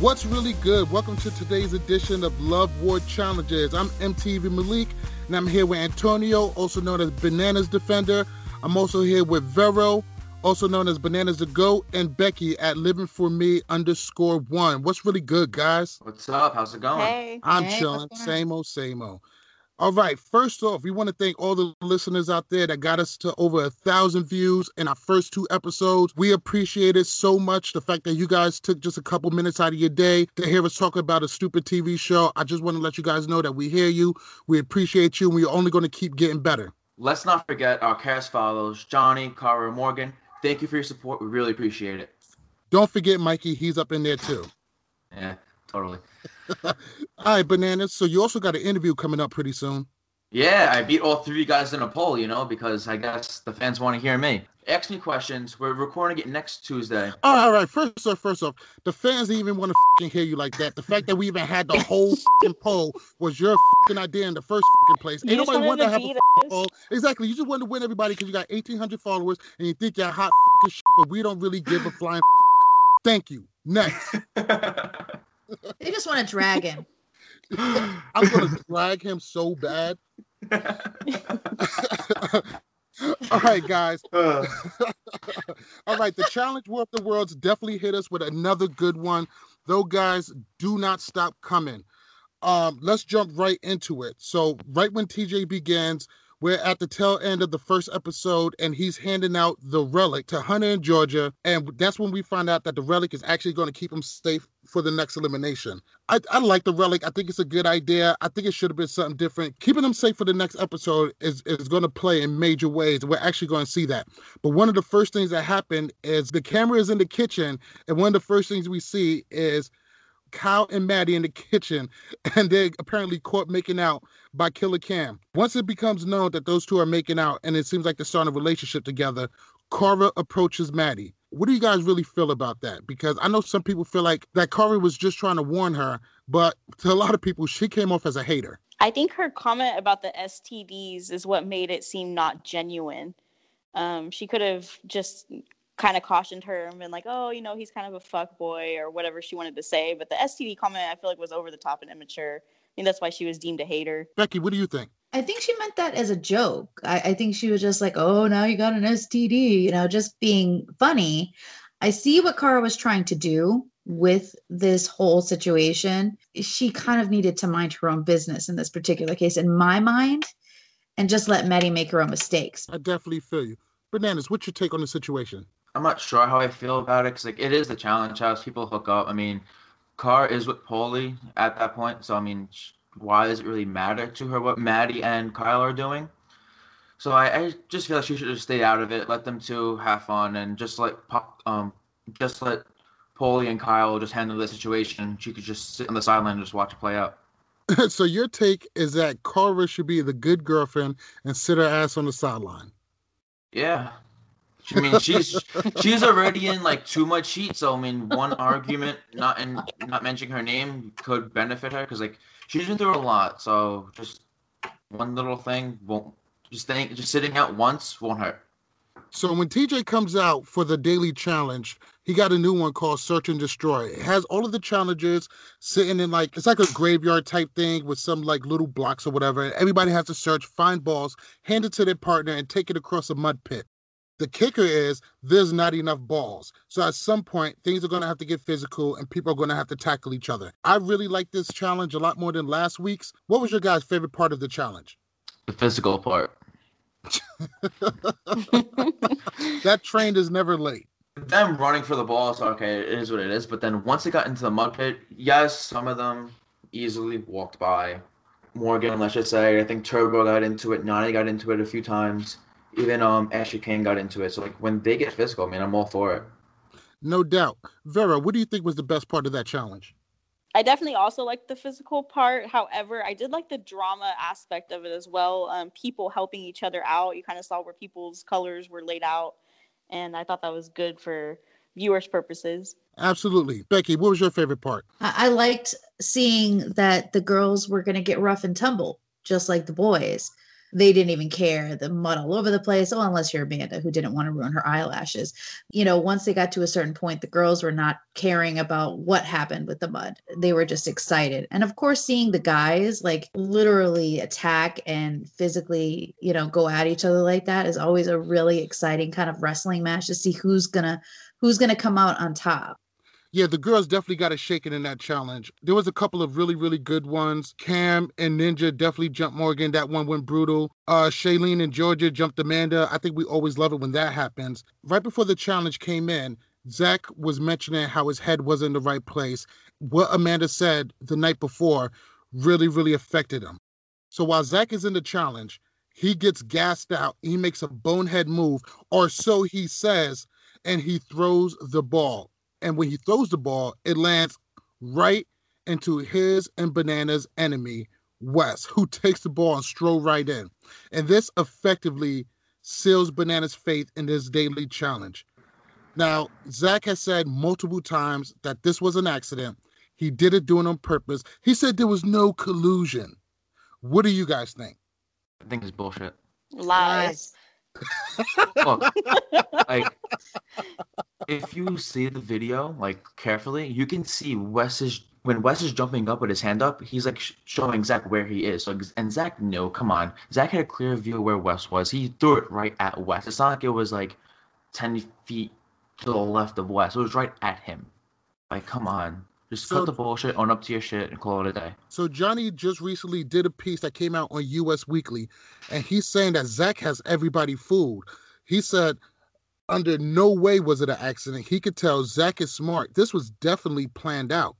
What's really good? Welcome to today's edition of Love War Challenges. I'm MTV Malik, and I'm here with Antonio, also known as Bananas Defender. I'm also here with Vero, also known as Bananas the Goat, and Becky at Living for Me underscore one. What's really good, guys? What's up? How's it going? Hey. I'm Hey, chilling. what's going on? Same old, same old. All right. First off, we want to thank all the listeners out there that got us to over a thousand views in our first two episodes. We appreciate it so much. The fact that you guys took just a couple minutes out of your day to hear us talk about a stupid TV show. I just want to let you guys know that we hear you. We appreciate you, and we're only going to keep getting better. Let's not forget our cast follows Johnny, Cara, Morgan. Thank you for your support. We really appreciate it. Don't forget Mikey. He's up in there too. Yeah, totally. All right, bananas. So you also got an interview coming up pretty soon. Yeah, I beat all three of you guys in a poll, you know, because I guess the fans want to hear me. Ask me questions. We're recording it next Tuesday. All right, all right. First off, first off, the fans didn't even want to fucking hear you like that. The fact that we even had the whole fucking poll was your fucking idea in the first fucking place. You Ain't nobody wanted want to to have a beat poll. Exactly. You just want to win everybody because you got 1,800 followers and you think you're hot fucking shit, but we don't really give a flying. Thank you. Next, They just want to drag him. I'm gonna drag him so bad. all right, guys. Uh, All right, the challenge War of the Worlds definitely hit us with another good one. Though, guys, do not stop coming. Um, let's jump right into it. So, right when TJ begins, we're at the tail end of the first episode, and he's handing out the relic to Hunter in Georgia, and that's when we find out that the relic is actually going to keep him safe for the next elimination. I, I like the relic. I think it's a good idea. I think it should have been something different. Keeping them safe for the next episode is, is going to play in major ways. We're actually going to see that. But one of the first things that happened is the camera is in the kitchen, and one of the first things we see is Kyle and Maddie in the kitchen, and they're apparently caught making out by Killer Kam. Once it becomes known that those two are making out, and it seems like they're starting a relationship together, Cara approaches Maddie. What do you guys really feel about that? Because I know some people feel like that Cara was just trying to warn her, but to a lot of people, she came off as a hater. I think her comment about the STDs is what made it seem not genuine. Um, she could have just kind of cautioned her and been like, "Oh, you know, he's kind of a fuck boy" or whatever she wanted to say. But the STD comment, I feel like, was over the top and immature. I think that's why she was deemed a hater. Becky, what do you think? I think she meant that as a joke. I, I think she was just like, oh, now you got an STD, you know, just being funny. I see what Cara was trying to do with this whole situation. She kind of needed to mind her own business in this particular case, in my mind, and just let Maddie make her own mistakes. I definitely feel you. Bananas, what's your take on the situation? I'm not sure how I feel about it because like it is the challenge house. People hook up. I mean, Car is with Paulie at that point, so I mean, why does it really matter to her what Maddie and Kyle are doing? So I, I just feel like she should have stayed out of it, let them two have fun, and just let Pop, um just let Paulie and Kyle just handle the situation. She could just sit on the sideline and just watch it play out. so your take is that Cara should be the good girlfriend and sit her ass on the sideline. Yeah. I mean, she's she's already in like too much heat. So I mean, one argument, not in not mentioning her name, could benefit her because like she's been through a lot. So just one little thing won't just think just sitting out once won't hurt. So when TJ comes out for the daily challenge, he got a new one called Search and Destroy. It has all of the challenges sitting in like it's like a graveyard type thing with some like little blocks or whatever. Everybody has to search, find balls, hand it to their partner, and take it across a mud pit. The kicker is there's not enough balls. So at some point, things are going to have to get physical and people are going to have to tackle each other. I really like this challenge a lot more than last week's. What was your guys' favorite part of the challenge? The physical part. That train is never late. Them running for the ball, so okay, it is what it is. But then once it got into the mud pit, yes, some of them easily walked by. Morgan, let's just say. I think Turbo got into it. Nany got into it a few times. Even um Ashley Cain got into it. So like when they get physical, man, I'm all for it. No doubt. Vera, what do you think was the best part of that challenge? I definitely also liked the physical part. However, I did like the drama aspect of it as well. Um, people helping each other out. You kind of saw where people's colors were laid out, and I thought that was good for viewers' purposes. Absolutely. Becky, what was your favorite part? I, I liked seeing that the girls were going to get rough and tumble, just like the boys they didn't even care. The mud all over the place. Oh, unless you're Amanda, who didn't want to ruin her eyelashes. You know, once they got to a certain point, the girls were not caring about what happened with the mud. They were just excited. And of course, seeing the guys like literally attack and physically, you know, go at each other like that is always a really exciting kind of wrestling match to see who's gonna who's gonna come out on top yeah, the girls definitely got it shaken in that challenge. There was a couple of really, really good ones. Kam and Ninja definitely jumped Morgan. That one went brutal. Uh, Shailene and Georgia jumped Amanda. I think we always love it when that happens. Right before the challenge came in, Zach was mentioning how his head wasn't in the right place. What Amanda said the night before really, really affected him. So while Zach is in the challenge, he gets gassed out. He makes a bonehead move, or so he says, and he throws the ball and when he throws the ball, it lands right into his and Banana's enemy, Wes, who takes the ball and stroll right in. And this effectively seals Banana's faith in this daily challenge. Now, Zach has said multiple times that this was an accident. He did it doing on purpose. He said there was no collusion. What do you guys think? I think it's bullshit. Lies. Look, like if you see the video like carefully, you can see Wes is when Wes is jumping up with his hand up, he's like sh- showing Zach where he is. So and Zach, no, come on, Zach had a clear view of where Wes was. He threw it right at Wes. It's not like it was like ten feet to the left of Wes. It was right at him. Like, come on. Just so, cut the bullshit, own up to your shit, and call it a day. So Johnny just recently did a piece that came out on US Weekly, and he's saying that Zach has everybody fooled. He said, under no way was it an accident. He could tell Zach is smart. This was definitely planned out.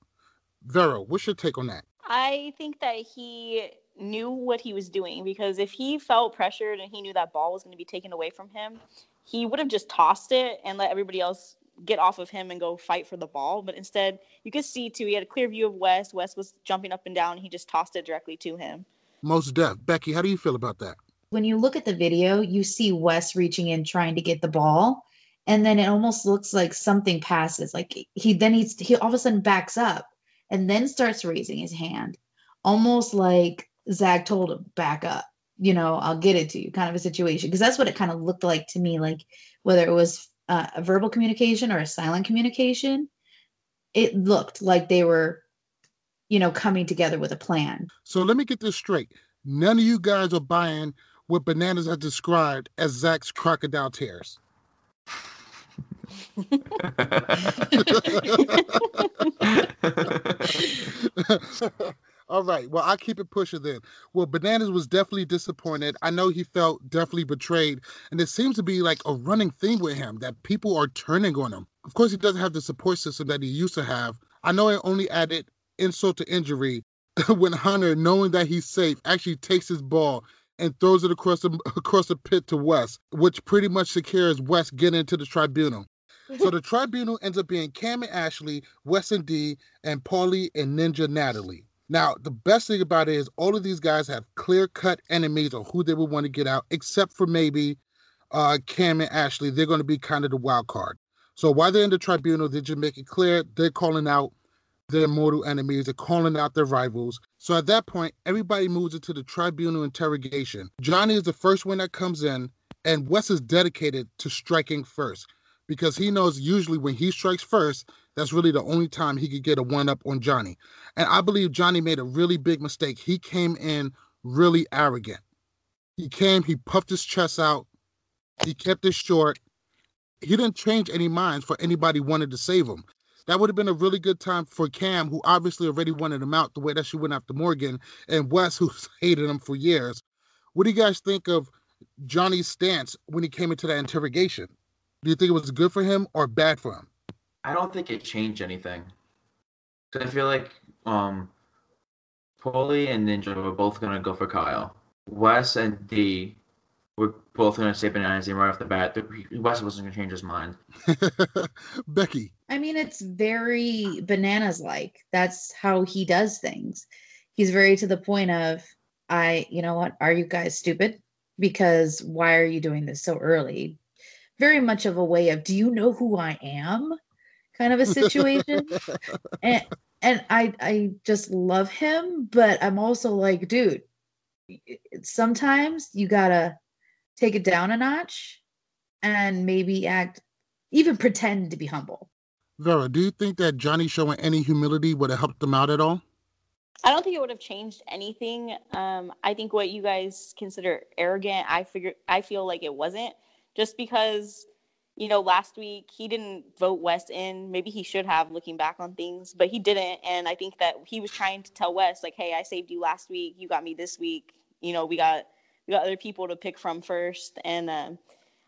Vero, what's your take on that? I think that he knew what he was doing because if he felt pressured and he knew that ball was going to be taken away from him, he would have just tossed it and let everybody else get off of him and go fight for the ball. But instead, you could see too, he had a clear view of Wes. Wes was jumping up and down. And he just tossed it directly to him. Most def. Becky, how do you feel about that? When you look at the video, you see Wes reaching in trying to get the ball. And then it almost looks like something passes. Like he then he's he all of a sudden backs up and then starts raising his hand, almost like Zach told him, back up. You know, I'll get it to you, kind of a situation. Because that's what it kind of looked like to me, like whether it was uh, a verbal communication or a silent communication, it looked like they were, you know, coming together with a plan. So let me get this straight. None of you guys are buying what Bananas has described as Zach's crocodile tears. All right. Well, I keep it pushing then. Well, Bananas was definitely disappointed. I know he felt definitely betrayed. And it seems to be like a running theme with him that people are turning on him. Of course, he doesn't have the support system that he used to have. I know it only added insult to injury when Hunter, knowing that he's safe, actually takes his ball and throws it across the across the pit to Wes, which pretty much secures Wes getting into the tribunal. so the tribunal ends up being Kam and Ashley, Wes and D, and Paulie and Ninja Natalie. Now, the best thing about it is all of these guys have clear cut enemies or who they would want to get out, except for maybe uh, Kam and Ashley. They're going to be kind of the wild card. So while they're in the tribunal, they just make it clear they're calling out their mortal enemies, they're calling out their rivals. So at that point, everybody moves into the tribunal interrogation. Johnny is the first one that comes in, and Wes is dedicated to striking first because he knows usually when he strikes first, that's really the only time he could get a one up on Johnny. And I believe Johnny made a really big mistake. He came in really arrogant. He came, he puffed his chest out, he kept it short. He didn't change any minds for anybody wanted to save him. That would have been a really good time for Kam, who obviously already wanted him out the way that she went after Morgan, and Wes, who's hated him for years. What do you guys think of Johnny's stance when he came into that interrogation? Do you think it was good for him or bad for him? I don't think it changed anything. I feel like um, Paulie and Ninja were both gonna go for Kyle. Wes and D were both gonna say bananas right off the bat. Wes wasn't gonna change his mind. Becky. I mean, it's very bananas like. That's how he does things. He's very to the point of, I, you know what, are you guys stupid? Because why are you doing this so early? Very much of a way of, do you know who I am? Kind of a situation. and and I I just love him, but I'm also like, dude, sometimes you gotta take it down a notch and maybe act even pretend to be humble. Vera, do you think that Johnny showing any humility would have helped them out at all? I don't think it would have changed anything. Um, I think what you guys consider arrogant, I figure I feel like it wasn't just because you know, last week he didn't vote Wes in. Maybe he should have looking back on things, but he didn't. And I think that he was trying to tell Wes, like, hey, I saved you last week. You got me this week. You know, we got we got other people to pick from first. And um,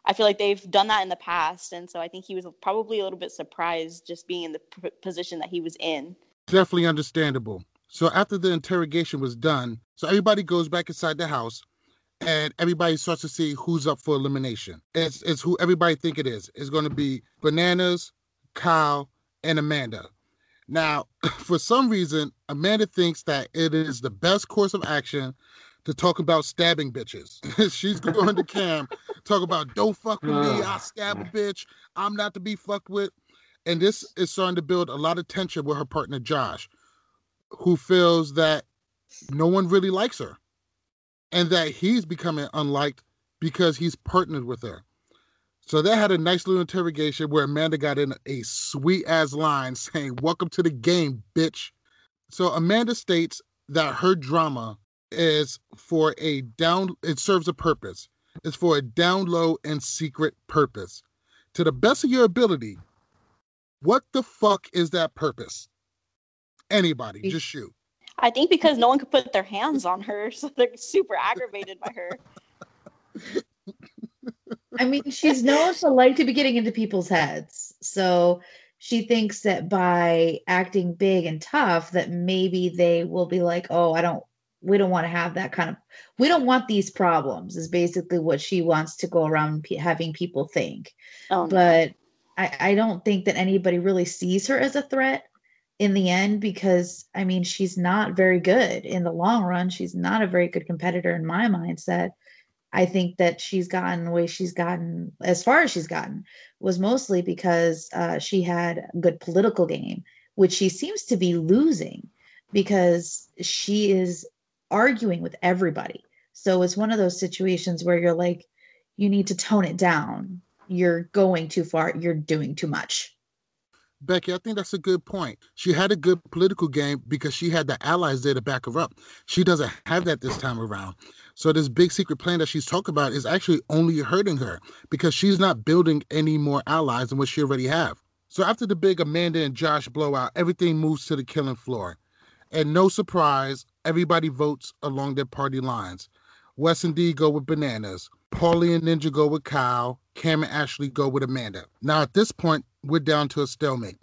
I feel like they've done that in the past. And so I think he was probably a little bit surprised just being in the p- position that he was in. Definitely understandable. So after the interrogation was done, so everybody goes back inside the house and everybody starts to see who's up for elimination. It's it's who everybody think it is. It's going to be Bananas, Kyle, and Amanda. Now, for some reason, Amanda thinks that it is the best course of action to talk about stabbing bitches. She's going to Kam, talk about don't fuck with me, I'll stab a bitch. I'm not to be fucked with. And this is starting to build a lot of tension with her partner Josh, who feels that no one really likes her and that he's becoming unliked because he's partnered with her. So they had a nice little interrogation where Amanda got in a sweet ass line saying, Welcome to the game, bitch. So Amanda states that her drama is for a down, it serves a purpose. It's for a down low and secret purpose. To the best of your ability, what the fuck is that purpose? Anybody, just shoot. I think because no one could put their hands on her, so they're super aggravated by her. I mean, she's known to like to be getting into people's heads. So she thinks that by acting big and tough, that maybe they will be like, oh, I don't, we don't want to have that kind of, we don't want these problems, is basically what she wants to go around p- having people think. Oh, no. But I, I don't think that anybody really sees her as a threat in the end because I mean she's not very good in the long run. She's not a very good competitor in my mindset. I think that she's gotten the way she's gotten as far as she's gotten was mostly because uh, she had a good political game, which she seems to be losing because she is arguing with everybody. So it's one of those situations where you're like, you need to tone it down. You're going too far. You're doing too much. Becky, I think that's a good point. She had a good political game because she had the allies there to back her up. She doesn't have that this time around. So this big secret plan that she's talking about is actually only hurting her because she's not building any more allies than what she already have. So after the big Amanda and Josh blowout, everything moves to the killing floor. And no surprise, everybody votes along their party lines. Wes and D go with bananas. Paulie and Ninja go with Kyle. Kam and Ashley go with Amanda. Now at this point, we're down to a stalemate.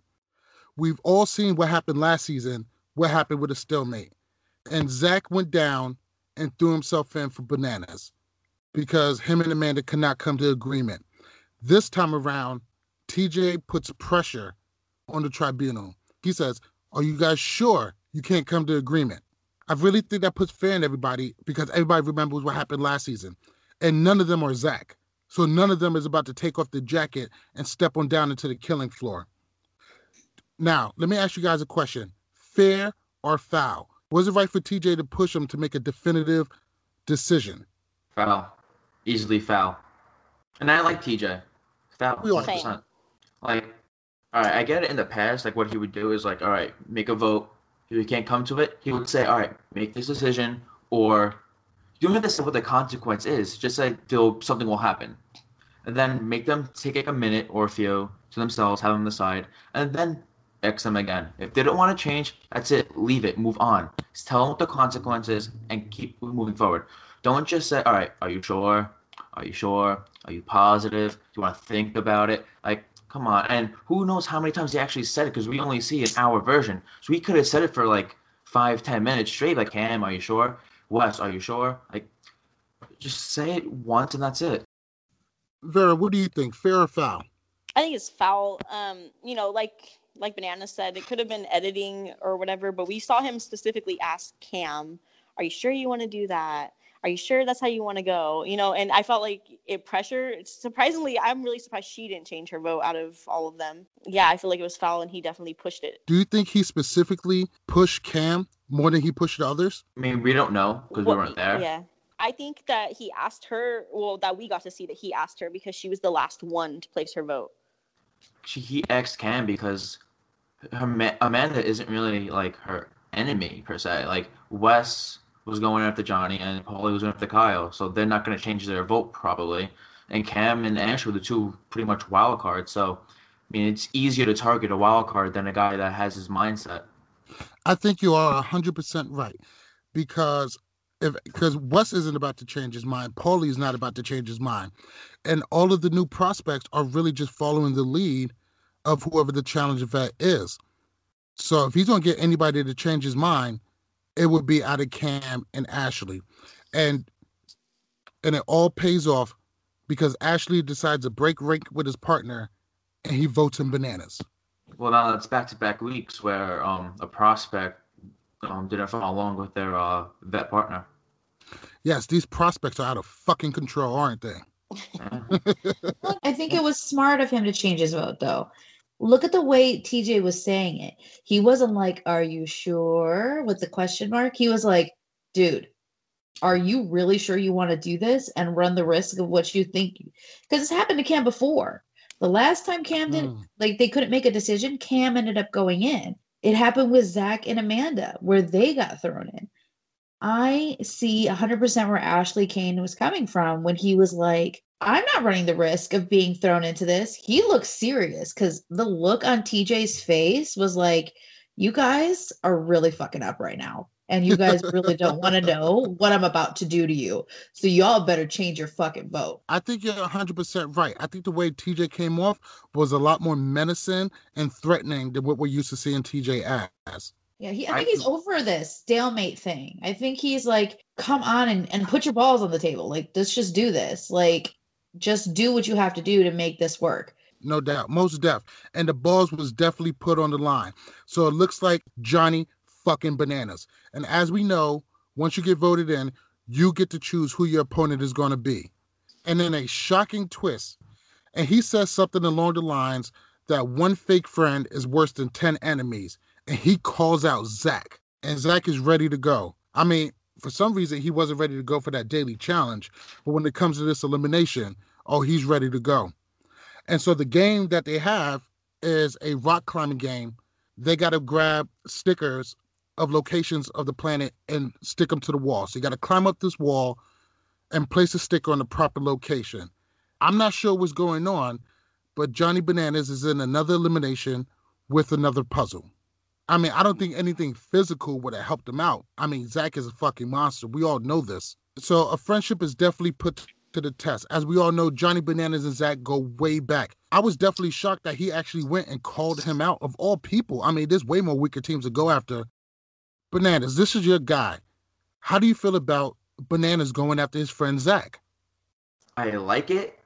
We've all seen what happened last season, what happened with a stalemate. And Zach went down and threw himself in for bananas because him and Amanda could not come to agreement. This time around, TJ puts pressure on the tribunal. He says, Are you guys sure you can't come to agreement? I really think that puts fear in everybody because everybody remembers what happened last season. And none of them are Zach. So none of them is about to take off the jacket and step on down into the killing floor. Now, let me ask you guys a question. Fair or foul? Was it right for TJ to push him to make a definitive decision? Foul. Easily foul. And I like TJ. Foul. 100%. Like, all right, I get it in the past. Like, what he would do is, like, all right, make a vote. If he can't come to it, he would say, all right, make this decision or you say what the consequence is. Just say feel something will happen, and then make them take like a minute or a few to themselves, have them decide, and then X them again. If they don't want to change, that's it. Leave it. Move on. Just tell them what the consequences and keep moving forward. Don't just say, "All right, are you sure? Are you sure? Are you positive? Do you want to think about it?" Like, come on. And who knows how many times they actually said it? Because we only see an hour version, so we could have said it for like five, ten minutes straight. Like, Kam, are you sure? Wes, are you sure? Like, just say it once and that's it. Vera, what do you think? Fair or foul? I think it's foul. Um, you know, like like Banana said, it could have been editing or whatever, but we saw him specifically ask Kam, "Are you sure you want to do that? Are you sure that's how you want to go?" You know, and I felt like it pressure. Surprisingly, I'm really surprised she didn't change her vote out of all of them. Yeah, I feel like it was foul, and he definitely pushed it. Do you think he specifically pushed Kam more than he pushed others? I mean, we don't know because we weren't there. Yeah. I think that he asked her, well, that we got to see that he asked her because she was the last one to place her vote. She, he ex Kam because her ma- Amanda isn't really like her enemy per se. Like Wes was going after Johnny and Paulie was going after Kyle, so they're not going to change their vote probably. And Kam and Ash were the two pretty much wild cards. So I mean, it's easier to target a wild card than a guy that has his mindset. I think you are hundred percent right because if because Wes isn't about to change his mind, Paulie's not about to change his mind, and all of the new prospects are really just following the lead of whoever the challenge vet is. So if he's gonna get anybody to change his mind, it would be out of Kam and Ashley, and and it all pays off because Ashley decides to break rank with his partner, and he votes him bananas. Well, now it's back to back weeks where um, a prospect um, didn't follow along with their uh, vet partner. Yes, these prospects are out of fucking control, aren't they? I think it was smart of him to change his vote, though. Look at the way TJ was saying it. He wasn't like, Are you sure? with the question mark. He was like, Dude, are you really sure you want to do this and run the risk of what you think? Because it's happened to Kam before. The last time Kam did, Mm. like, they couldn't make a decision, Kam ended up going in. It happened with Zach and Amanda, where they got thrown in. I see 100% where Ashley Cain was coming from when he was like, I'm not running the risk of being thrown into this. He looks serious because the look on TJ's face was like, you guys are really fucking up right now. And you guys really don't want to know what I'm about to do to you. So y'all better change your fucking vote. I think you're 100% right. I think the way TJ came off was a lot more menacing and threatening than what we're used to seeing TJ as. Yeah, he, I I- think he's over this stalemate thing. I think he's like, come on and, and put your balls on the table. Like, let's just do this. Like, just do what you have to do to make this work. No doubt. Most def. And the balls was definitely put on the line. So it looks like Johnny fucking bananas. And as we know, once you get voted in, you get to choose who your opponent is going to be. And then a shocking twist. And he says something along the lines that one fake friend is worse than 10 enemies. And he calls out Zach. And Zach is ready to go. I mean, for some reason, he wasn't ready to go for that daily challenge. But when it comes to this elimination, oh, he's ready to go. And so the game that they have is a rock climbing game. They got to grab stickers of locations of the planet and stick them to the wall. So you got to climb up this wall and place a sticker on the proper location. I'm not sure what's going on, but Johnny Bananas is in another elimination with another puzzle. I mean, I don't think anything physical would have helped him out. I mean, Zach is a fucking monster. We all know this. So a friendship is definitely put to the test. As we all know, Johnny Bananas and Zach go way back. I was definitely shocked that he actually went and called him out of all people. I mean, there's way more weaker teams to go after. Bananas, this is your guy. How do you feel about Bananas going after his friend Zach? I like it,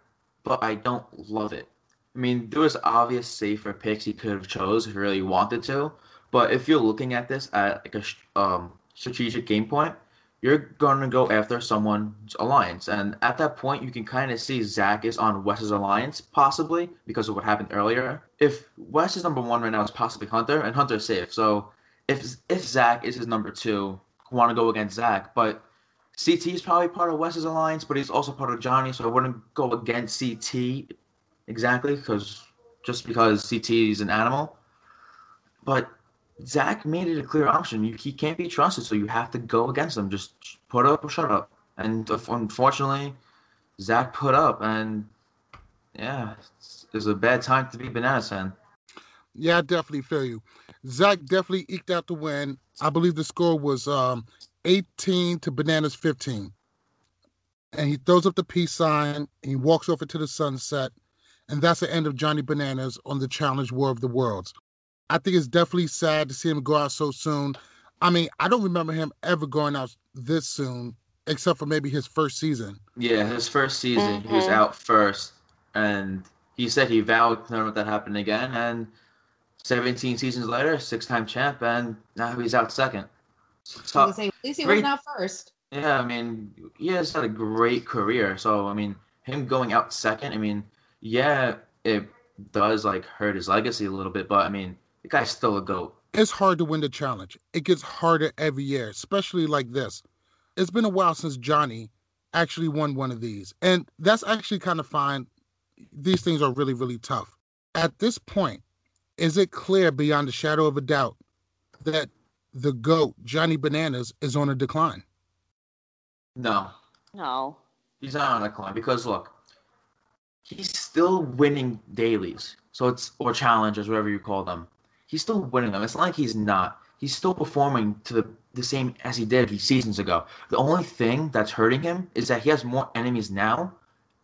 but I don't love it. I mean, there was obvious safer picks he could have chose if he really wanted to. But if you're looking at this at like a um, strategic game point, you're gonna go after someone's alliance, and at that point, you can kind of see Zach is on Wes's alliance, possibly because of what happened earlier. If Wes is number one right now, it's possibly Hunter, and Hunter's safe. So if if Zach is his number two, want to go against Zach, but CT is probably part of Wes's alliance, but he's also part of Johnny, so I wouldn't go against CT exactly because just because CT is an animal. But Zach made it a clear option. You, he can't be trusted, so you have to go against him. Just put up or shut up. And unfortunately, Zach put up, and yeah, it's, it's a bad time to be Bananas fan. Yeah, I definitely feel you. Zach definitely eked out the win. I believe the score was um, 18 to Bananas 15. And he throws up the peace sign. He walks off into the sunset. And that's the end of Johnny Bananas on the Challenge War of the Worlds. I think it's definitely sad to see him go out so soon. I mean, I don't remember him ever going out this soon, except for maybe his first season. Yeah, his first season, he was Mhm. out first, and he said he vowed to never let that happen again. And 17 seasons later, six-time champ, and now he's out second. I So, gonna say, at least he great- wasn't out first. yeah, I mean, he has had a great career. So, I mean, him going out second, I mean, yeah, it does like hurt his legacy a little bit, but I mean, the guy's still a goat. It's hard to win the challenge. It gets harder every year, especially like this. It's been a while since Johnny actually won one of these. And that's actually kind of fine. These things are really, really tough. At this point, is it clear beyond a shadow of a doubt that the GOAT, Johnny Bananas, is on a decline? No, No. He's not on a climb because look, he's still winning dailies. So it's or challenges, whatever you call them. He's still winning them. It's not like he's not. He's still performing to the, the same as he did a few seasons ago. The only thing that's hurting him is that he has more enemies now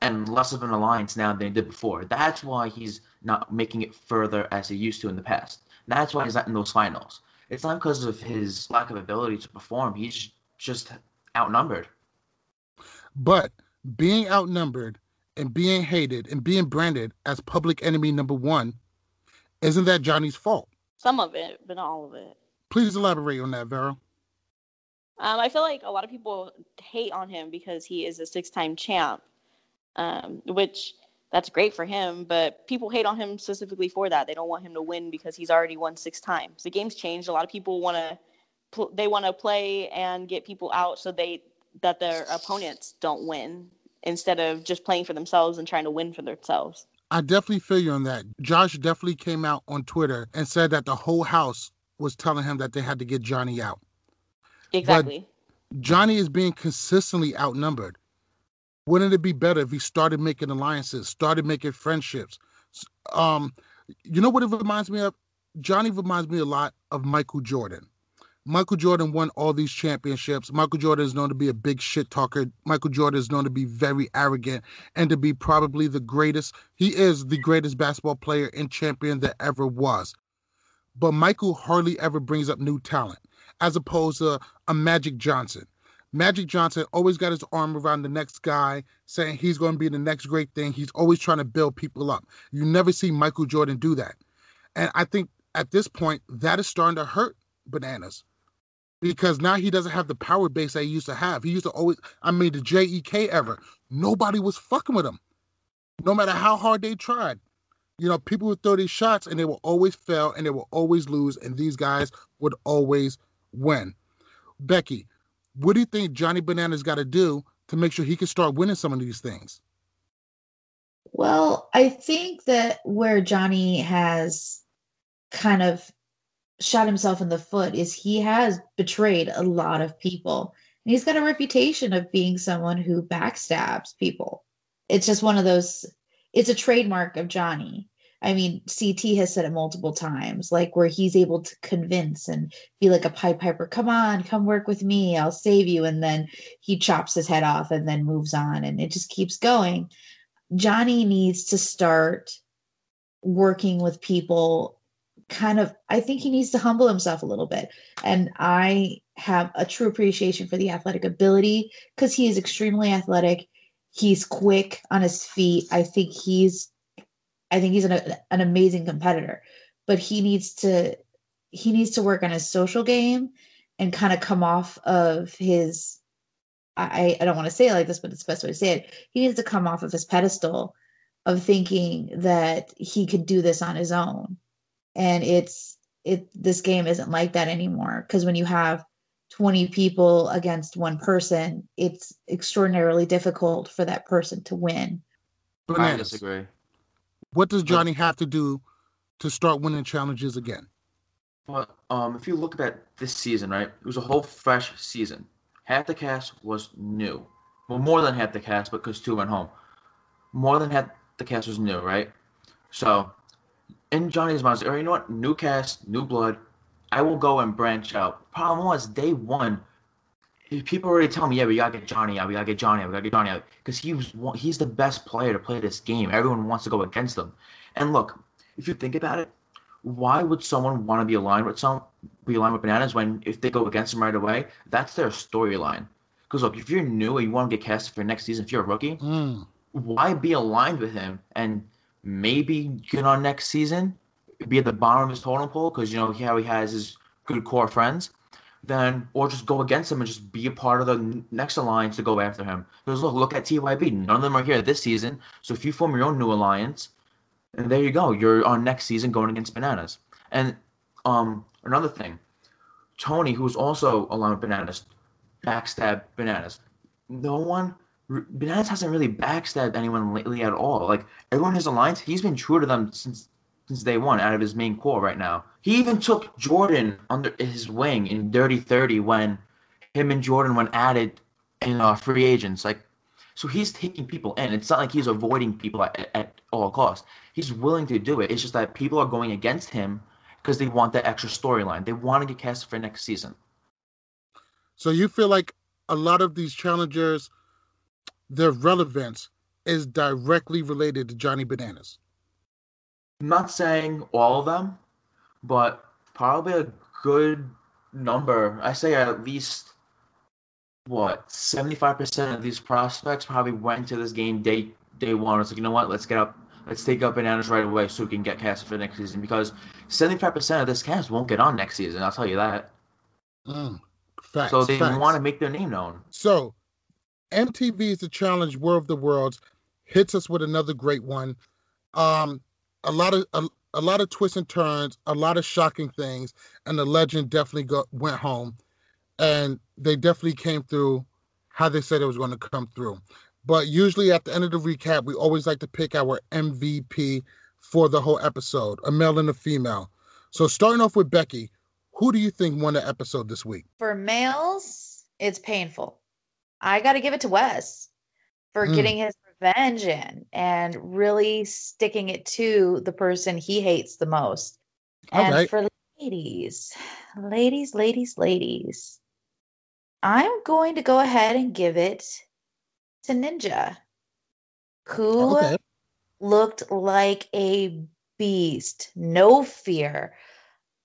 and less of an alliance now than he did before. That's why he's not making it further as he used to in the past. That's why he's not in those finals. It's not because of his lack of ability to perform. He's just outnumbered. But being outnumbered and being hated and being branded as public enemy number one, isn't that Johnny's fault? Some of it, but not all of it. Please elaborate on that, Vera. Um, I feel like a lot of people hate on him because he is a six-time champ, um, which that's great for him. But people hate on him specifically for that. They don't want him to win because he's already won six times. The game's changed. A lot of people want to pl- they want to play and get people out so they that their opponents don't win instead of just playing for themselves and trying to win for themselves. I definitely feel you on that. Josh definitely came out on Twitter and said that the whole house was telling him that they had to get Johnny out. Exactly. Johnny is being consistently outnumbered. Wouldn't it be better if he started making alliances, started making friendships? Um, you know what it reminds me of? Johnny reminds me a lot of Michael Jordan. Michael Jordan won all these championships. Michael Jordan is known to be a big shit talker. Michael Jordan is known to be very arrogant and to be probably the greatest. He is the greatest basketball player and champion that ever was. But Michael hardly ever brings up new talent, as opposed to a Magic Johnson. Magic Johnson always got his arm around the next guy, saying he's going to be the next great thing. He's always trying to build people up. You never see Michael Jordan do that. And I think at this point, that is starting to hurt Bananas because now he doesn't have the power base that he used to have. He used to always, I mean, the JEK ever, nobody was fucking with him, no matter how hard they tried. You know, people would throw these shots and they will always fail and they will always lose, and these guys would always win. Becky, what do you think Johnny Bananas got to do to make sure he can start winning some of these things? Well, I think that where Johnny has kind of shot himself in the foot is he has betrayed a lot of people. And he's got a reputation of being someone who backstabs people. It's just one of those, it's a trademark of Johnny. I mean, CT has said it multiple times, like where he's able to convince and be like a pipe piper, come on, come work with me, I'll save you. And then he chops his head off and then moves on, and it just keeps going. Johnny needs to start working with people kind of I think he needs to humble himself a little bit. And I have a true appreciation for the athletic ability because he is extremely athletic. He's quick on his feet. I think he's I think he's an, an amazing competitor, but he needs to he needs to work on his social game and kind of come off of his I, I don't want to say it like this, but it's the best way to say it. He needs to come off of his pedestal of thinking that he could do this on his own. And it's it this game isn't like that anymore. Because when you have 20 people against one person, it's extraordinarily difficult for that person to win. I disagree. What does Johnny have to do to start winning challenges again? But um, if you look at this season, right, it was a whole fresh season. Half the cast was new. Well, more than half the cast, because two went home. More than half the cast was new, right? So, in Johnny's mind, or you know what? New cast, new blood. I will go and branch out. Problem was, day one, people already tell me, yeah, we gotta get Johnny out. We gotta get Johnny out. We gotta get Johnny out because he was he's the best player to play this game. Everyone wants to go against him. And look, if you think about it, why would someone want to be aligned with some be aligned with bananas when if they go against him right away, that's their storyline. Because look, if you're new and you want to get cast for next season, if you're a rookie, Mm. why be aligned with him and maybe get on next season, be at the bottom of his totem pole because you know how he has his good core friends, then or just go against him and just be a part of the next alliance to go after him. Because look, look at TYB, none of them are here this season. So if you form your own new alliance, and there you go, you're on next season going against bananas. And um, another thing, Tony, who's also aligned with bananas, backstab bananas. No one Bananas hasn't really backstabbed anyone lately at all. Like everyone in his alliance, he's been true to them since since day one out of his main core right now. He even took Jordan under his wing in Dirty Thirty when him and Jordan went added in uh, free agents. Like so he's taking people in. It's not like he's avoiding people at, at all costs. He's willing to do it. It's just that people are going against him because they want that extra storyline. They want to get cast for next season. So you feel like a lot of these challengers, their relevance is directly related to Johnny Bananas. I'm not saying all of them, but probably a good number. I say at least what 75% of these prospects probably went to this game day day one. It's like, you know what, let's get up let's take up bananas right away so we can get cast for next season because 75% of this cast won't get on next season, I'll tell you that. Mm. Facts. so they want to make their name known. So, MTV's The Challenge World of the Worlds hits us with another great one. Um, a lot of a, a lot of twists and turns, a lot of shocking things, and the legend definitely got went home, and they definitely came through how they said it was going to come through. But usually at the end of the recap, we always like to pick our MVP for the whole episode, a male and a female. So starting off with Becky, who do you think won the episode this week? For males, it's painful. I got to give it to Wes for Mm. getting his revenge in and really sticking it to the person he hates the most. All and right. for ladies, ladies, ladies, ladies, I'm going to go ahead and give it to Ninja, who Okay. looked like a beast, no fear,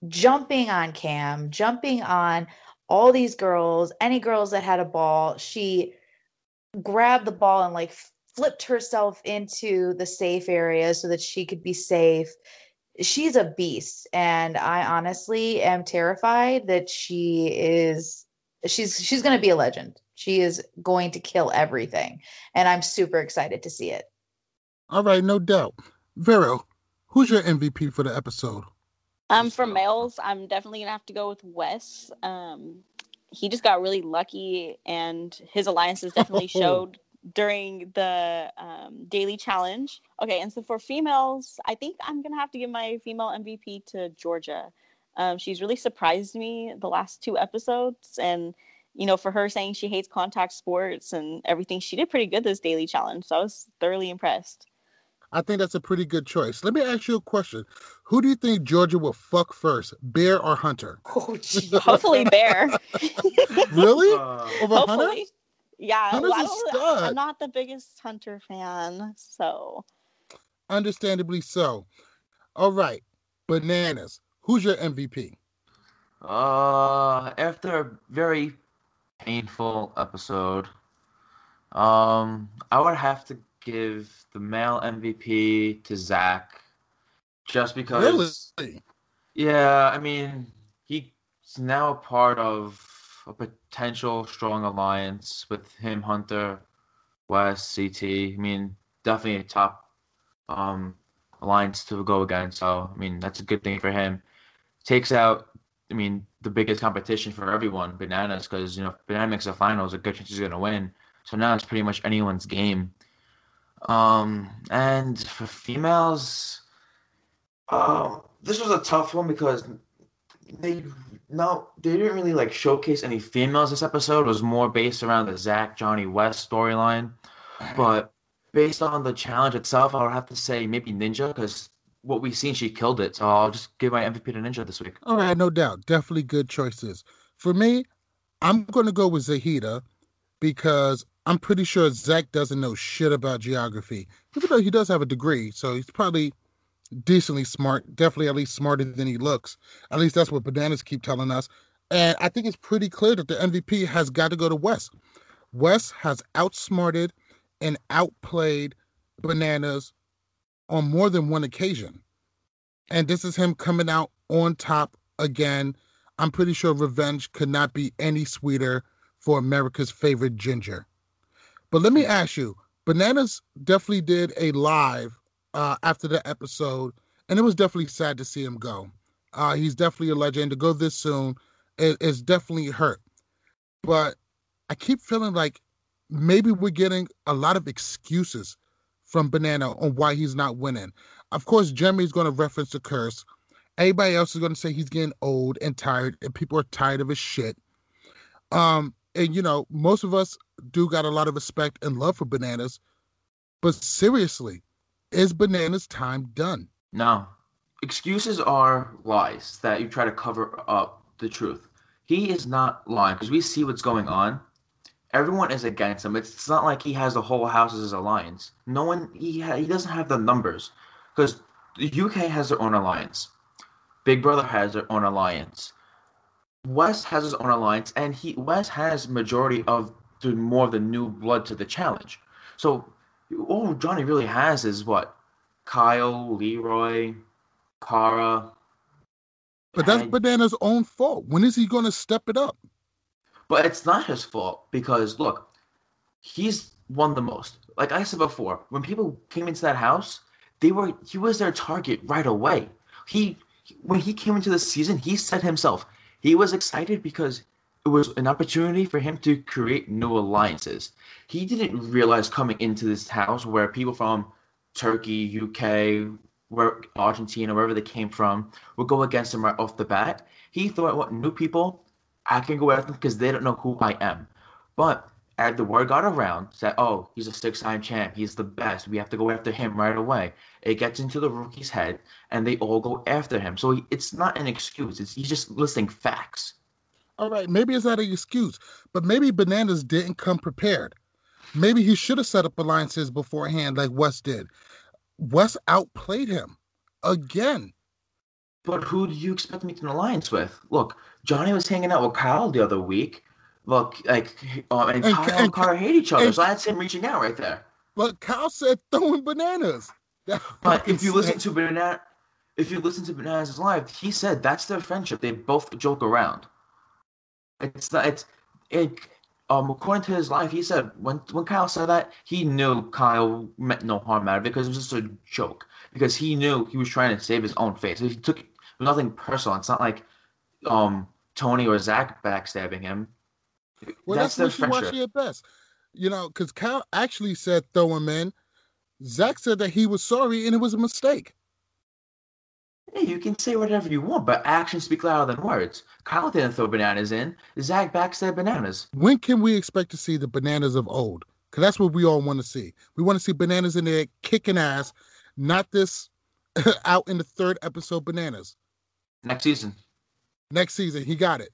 jumping on Kam, jumping on all these girls, any girls that had a ball. She grabbed the ball and like flipped herself into the safe area so that she could be safe. She's a beast and I honestly am terrified that she is she's she's going to be a legend. She is going to kill everything and I'm super excited to see it. All right, no doubt. Vero, who's your MVP for the episode? Um, for males, I'm definitely gonna have to go with Wes. Um, he just got really lucky, and his alliances definitely showed during the um, daily challenge. Okay, and so for females, I think I'm gonna have to give my female MVP to Georgia. Um, she's really surprised me the last two episodes, and you know, for her saying she hates contact sports and everything, she did pretty good this daily challenge. So I was thoroughly impressed. I think that's a pretty good choice. Let me ask you a question. Who do you think Georgia will fuck first, Bear or Hunter? Oh, gee. Hopefully, Bear. Really? Uh, Over Hunter? Hopefully. Yeah, Hunter's well, I a don't- stud. I'm not the biggest Hunter fan, so Understandably so. All right. Bananas. Who's your MVP? Uh, after a very painful episode, um, I would have to give the male MVP to Zach, just because. Really? Yeah, I mean, he's now a part of a potential strong alliance with him, Hunter, Wes, CT. I mean, definitely a top um alliance to go against. So, I mean, that's a good thing for him. Takes out, I mean, the biggest competition for everyone, Bananas, because, you know, if Banana makes the finals, a good chance he's going to win. So now it's pretty much anyone's game. Um, and for females, um, this was a tough one because they no, they didn't really like showcase any females this episode. It was more based around the Zach Johnny Wes storyline. But based on the challenge itself, I would have to say maybe Ninja because what we've seen, she killed it. So I'll just give my MVP to Ninja this week. All right, no doubt. Definitely good choices. For me, I'm going to go with Zahida because I'm pretty sure Zach doesn't know shit about geography, even though he does have a degree. So he's probably decently smart, definitely at least smarter than he looks. At least that's what bananas keep telling us. And I think it's pretty clear that the MVP has got to go to Wes. Wes has outsmarted and outplayed bananas on more than one occasion. And this is him coming out on top again. I'm pretty sure revenge could not be any sweeter for America's favorite ginger. But let me ask you, Bananas definitely did a live uh, after the episode, and it was definitely sad to see him go. Uh, he's definitely a legend. To go this soon is, is definitely hurt. But I keep feeling like maybe we're getting a lot of excuses from Banana on why he's not winning. Of course, Jeremy's going to reference the curse. Everybody else is going to say he's getting old and tired, and people are tired of his shit. Um, and you know, most of us do got a lot of respect and love for Bananas, but seriously, is Bananas' time done? No. Excuses are lies that you try to cover up the truth. He is not lying because we see what's going on. Everyone is against him. It's not like he has the whole house as his alliance. No one he ha- he doesn't have the numbers because the UK has their own alliance. Big Brother has their own alliance. Wes has his own alliance, and he Wes has majority of the more of the new blood to the challenge. So all Johnny really has is what Kyle, Leroy, Cara. But that's Banana's own fault. When is he going to step it up? But it's not his fault because look, he's won the most. Like I said before, when people came into that house, they were he was their target right away. He when he came into the season, he said himself he was excited because it was an opportunity for him to create new alliances. He didn't realize coming into this house where people from Turkey, UK, where Argentina, wherever they came from, would go against him right off the bat. He thought, what new people, I can go after them because they don't know who I am. But as the word got around, said, oh, he's a six-time champ, he's the best. We have to go after him right away. It gets into the rookie's head, and they all go after him. So he, it's not an excuse. It's he's just listing facts. All right, maybe it's not an excuse, but maybe Bananas didn't come prepared. Maybe he should have set up alliances beforehand, like Wes did. Wes outplayed him again. But who do you expect to make an alliance with? Look, Johnny was hanging out with Kyle the other week. Look, like, um, and, And- Kyle and, and- Cara hate each other, and- so that's him reaching out right there. But Kyle said throwing bananas. That But if you fucking listen to Banana, if you listen to Bananas Live, he said that's their friendship. They both joke around. It's not. It's it. Um, according to his life, he said when when Kyle said that, he knew Kyle meant no harm out of it because it was just a joke. Because he knew he was trying to save his own face. He took nothing personal. It's not like um Tony or Zach backstabbing him. Well, that's, their wishy-washy at best. You know, because Kyle actually said throw him in. Zach said that he was sorry and it was a mistake. Hey, you can say whatever you want, but actions speak louder than words. Kyle didn't throw bananas in. Zach backstabbed bananas. When can we expect to see the bananas of old? Because that's what we all want to see. We want to see bananas in there kicking ass, not this out in the third episode bananas. Next season. Next season, he got it.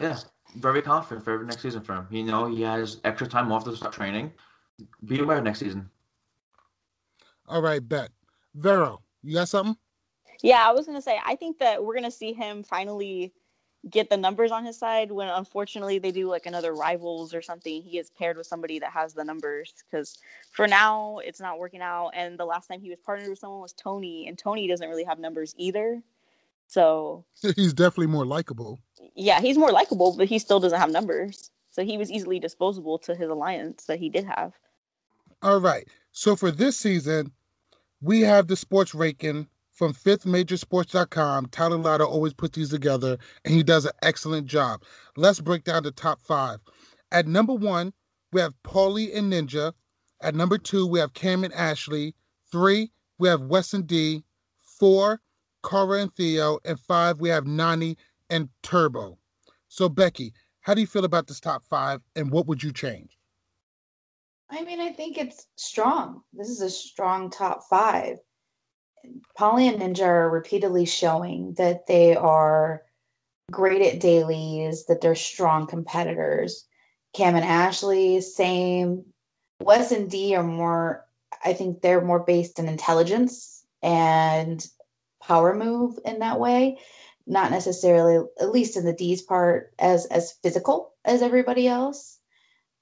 Yeah, very confident for next season for him. You know, he has extra time off to start training. Be aware next season. All right, bet. Vero, you got something? Yeah, I was gonna say I think that we're gonna see him finally get the numbers on his side when unfortunately they do like another rivals or something. He gets paired with somebody that has the numbers because for now it's not working out. And the last time he was partnered with someone was Tony, and Tony doesn't really have numbers either. So He's definitely more likable. yeah, he's more likable, but he still doesn't have numbers. So he was easily disposable to his alliance that he did have. All right. So for this season, we have the sports ranking from fifthmajorsports.com. Tyler Lauder always puts these together, and he does an excellent job. Let's break down the top five. At number one, we have Paulie and Ninja. At number two, we have Kam and Ashley. Three, we have Wes and D. Four, Cara and Theo. And five, we have Nany and Turbo. So, Becky, how do you feel about this top five, and what would you change? I mean, I think it's strong. This is a strong top five. Paulie and Ninja are repeatedly showing that they are great at dailies, that they're strong competitors. Kam and Ashley, same. Wes and D are more, I think they're more based in intelligence and power move in that way. Not necessarily, at least in the D's part, as as physical as everybody else.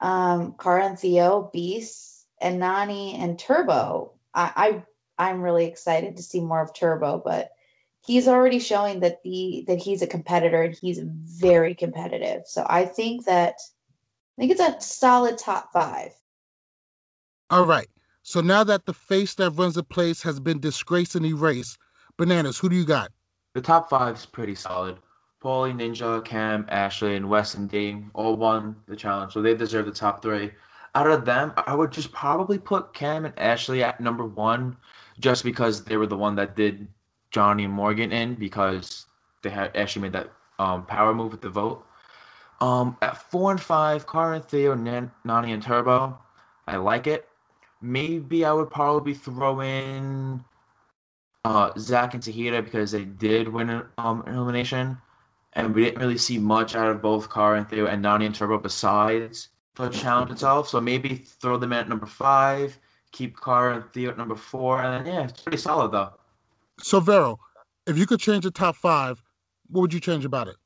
Um, Cara and Theo, Beast, and Nany and Turbo. I, I I'm really excited to see more of Turbo, but he's already showing that the that he's a competitor and he's very competitive. So I think that I think it's a solid top five. All right. So now that the face that runs the place has been disgraced and erased, bananas, who do you got? The top five is pretty solid. Paulie, Ninja, Kam, Ashley, and Wes and D all won the challenge, so they deserve the top three. Out of them, I would just probably put Kam and Ashley at number one, just because they were the one that did Johnny and Morgan in because they had actually made that um, power move with the vote. Um, at four and five, Cara and Theo, Nan- Nany and Turbo. I like it. Maybe I would probably throw in uh, Zach and Zahida because they did win an, um, an elimination, and we didn't really see much out of both Car and Theo and Nany and Turbo besides the challenge itself. So maybe throw them in at number five, keep Car and Theo at number four, and then yeah, it's pretty solid though. So Vero, if you could change the top five, what would you change about it?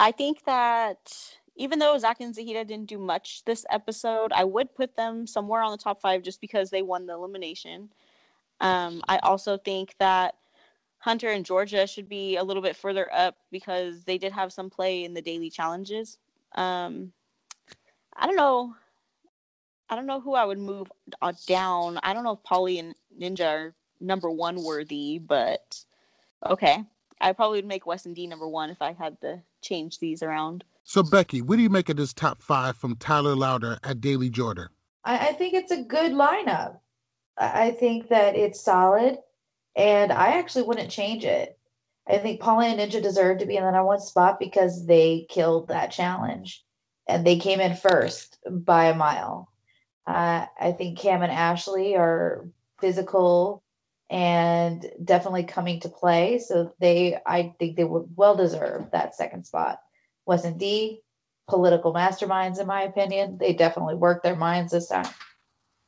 I think that even though Zach and Zahida didn't do much this episode, I would put them somewhere on the top five just because they won the elimination. Um, I also think that Hunter and Georgia should be a little bit further up because they did have some play in the daily challenges. Um, I don't know. I don't know who I would move uh, down. I don't know if Paulie and Ninja are number one worthy, but okay. I probably would make Wes and D number one if I had to change these around. So Becky, what do you make of this top five from Tyler Louder at Daily Jordan? I, I think it's a good lineup. I, think that it's solid, and I actually wouldn't change it. I think Paulie and Ninja deserve to be in the number one spot because they killed that challenge, and they came in first by a mile. Uh, I think Kam and Ashley are physical and definitely coming to play. So they, I think they would well deserve that second spot. Wes and D, political masterminds, in my opinion. They definitely worked their minds this time.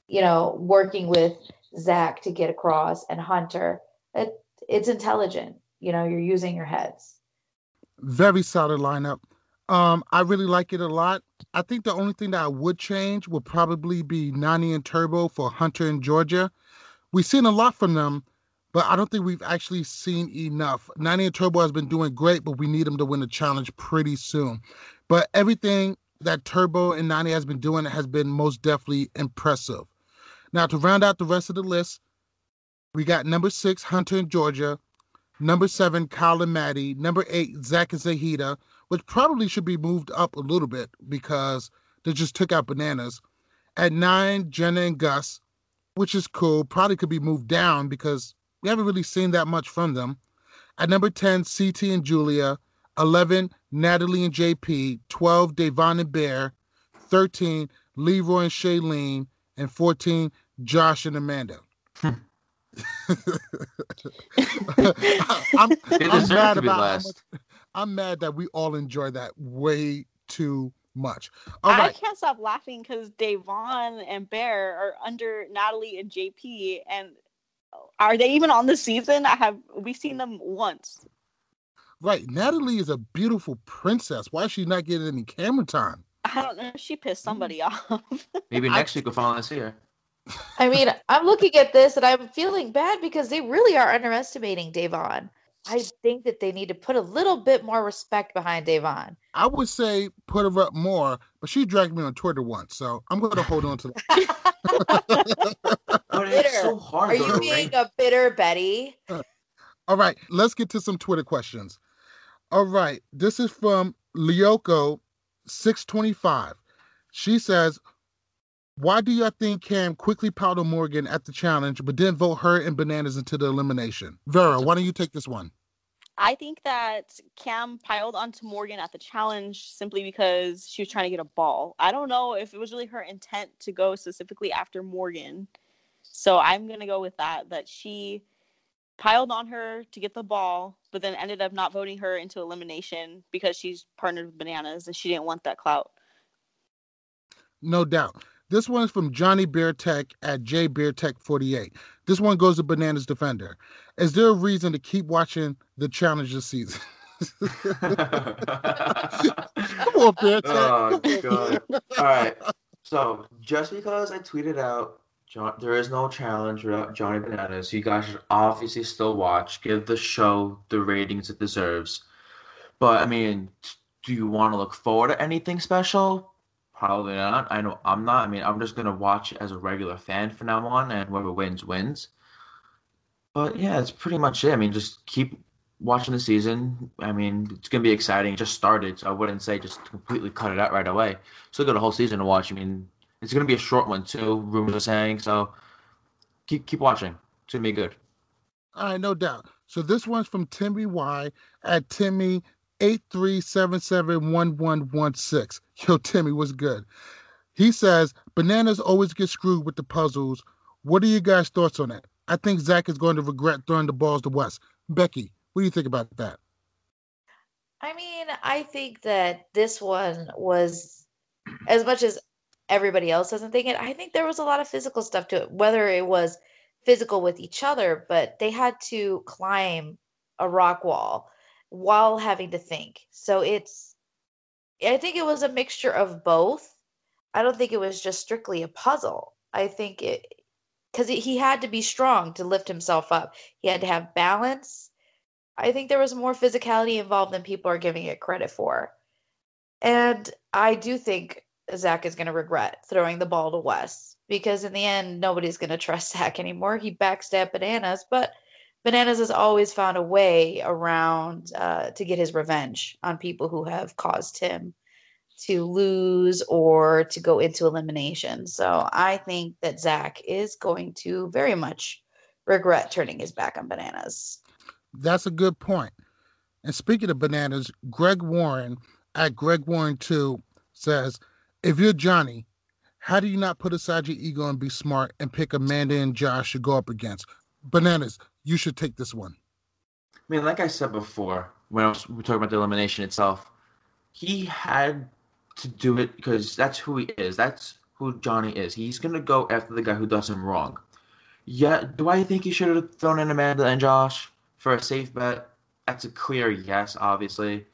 You know, working with Zach to get across and Hunter. It, it's intelligent. You know, you're using your heads. Very solid lineup. Um, I really like it a lot. I think the only thing that I would change would probably be Nany and Turbo for Hunter and Georgia we've seen a lot from them, but I don't think we've actually seen enough. Nany and Turbo has been doing great, but we need them to win the challenge pretty soon. But everything that Turbo and Nany has been doing has been most definitely impressive. Now, to round out the rest of the list, we got number six, Hunter and Georgia. Number seven, Kyle and Maddie. Number eight, Zach and Zahida, which probably should be moved up a little bit because they just took out bananas. At nine, Jenna and Gus which is cool. Probably could be moved down because we haven't really seen that much from them. At number 10, CT and Julia. 11, Natalie and JP. 12, Da'Vonne and Bear. 13, Leroy and Shaleen. And 14, Josh and Amanda. I'm, I'm mad about much, I'm mad that we all enjoy that way too much. All I right. can't stop laughing because Da'Vonne and Bear are under Natalie and JP, and are they even on the season? I have we've seen them once. Right, Natalie is a beautiful princess. Why is she not getting any camera time? I don't know. She pissed mm. somebody off. Maybe next I, week we'll finally see her. I mean, I'm looking at this and I'm feeling bad because they really are underestimating Da'Vonne. I think that they need to put a little bit more respect behind Da'Vonne. I would say put her up more, but she dragged me on Twitter once, so I'm going to hold on to that. but it's so hard. Are you being a bitter Betty? All right, let's get to some Twitter questions. All right, this is from Lyoko 625. She says, why do you think Kam quickly powder Morgan at the challenge, but then vote her and Bananas into the elimination? Vero, why don't you take this one? I think that Kam piled onto Morgan at the challenge simply because she was trying to get a ball. I don't know if it was really her intent to go specifically after Morgan. So I'm going to go with that, that she piled on her to get the ball, but then ended up not voting her into elimination because she's partnered with Bananas and she didn't want that clout. No doubt. This one is from Johnny Bear Tech at J Bear Tech 48. This one goes to Bananas Defender. Is there a reason to keep watching the challenge this season? Come on, Bear Tech. Oh, God. All right. So just because I tweeted out John, there is no challenge without Johnny Bananas, you guys should obviously still watch. Give the show the ratings it deserves. But I mean, do you want to look forward to anything special? Probably not. I know I'm not. I mean, I'm just gonna watch as a regular fan from now on, and whoever wins wins. But yeah, it's pretty much it. I mean, just keep watching the season. I mean, it's gonna be exciting. It just started, so I wouldn't say just completely cut it out right away. Still got a whole season to watch. I mean, it's gonna be a short one too. Rumors are saying so. Keep keep watching. It's gonna be good. All right, no doubt. So this one's from Timmy Y at Timmy eight three seven seven one one one six. Yo, Timmy, what's good? He says bananas always get screwed with the puzzles. What are you guys' thoughts on that? I think Zach is going to regret throwing the balls to Wes. Becky, what do you think about that? I mean, I think that this one was as much as everybody else doesn't think it, I think there was a lot of physical stuff to it, whether it was physical with each other, but they had to climb a rock wall while having to think. So it's I think it was a mixture of both. I don't think it was just strictly a puzzle. I think it because he had to be strong to lift himself up. He had to have balance. I think there was more physicality involved than people are giving it credit for. And I do think Zach is going to regret throwing the ball to Wes because in the end, nobody's going to trust Zach anymore. He backstabbed Bananas, but Bananas has always found a way around uh, to get his revenge on people who have caused him to lose or to go into elimination. So I think that Zach is going to very much regret turning his back on Bananas. That's a good point. And speaking of bananas, Greg Warren at Greg Warren 2 says, if you're Johnny, how do you not put aside your ego and be smart and pick Amanda and Josh to go up against? Bananas, you should take this one. I mean, like I said before, when I was, we talking about the elimination itself, he had to do it because that's who he is. That's who Johnny is. He's gonna go after the guy who does him wrong. Yeah, do I think he should have thrown in Amanda and Josh for a safe bet? That's a clear yes, obviously.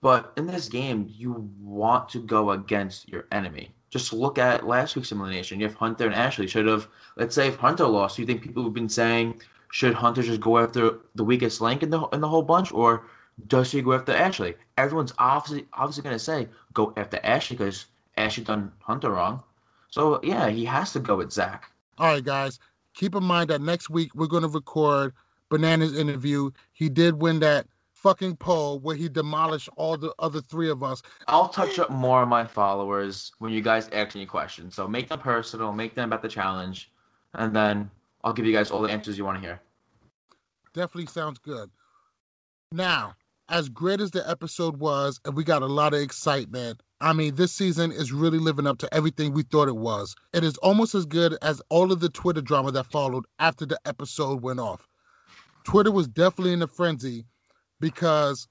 But in this game, you want to go against your enemy. Just look at last week's elimination. You have Hunter and Ashley. Should have, let's say, if Hunter lost, you think people have been saying, should Hunter just go after the weakest link in the in the whole bunch, or does he go after Ashley? Everyone's obviously obviously gonna say go after Ashley because Ashley done Hunter wrong. So yeah, he has to go with Zach. All right, guys, keep in mind that next week we're going to record Bananas interview. He did win that fucking poll where he demolished all the other three of us. I'll touch up more on my followers when you guys ask any questions. So make them personal, make them about the challenge, and then I'll give you guys all the answers you want to hear. Definitely sounds good. Now, as great as the episode was, and we got a lot of excitement, I mean, this season is really living up to everything we thought it was. It is almost as good as all of the Twitter drama that followed after the episode went off. Twitter was definitely in a frenzy because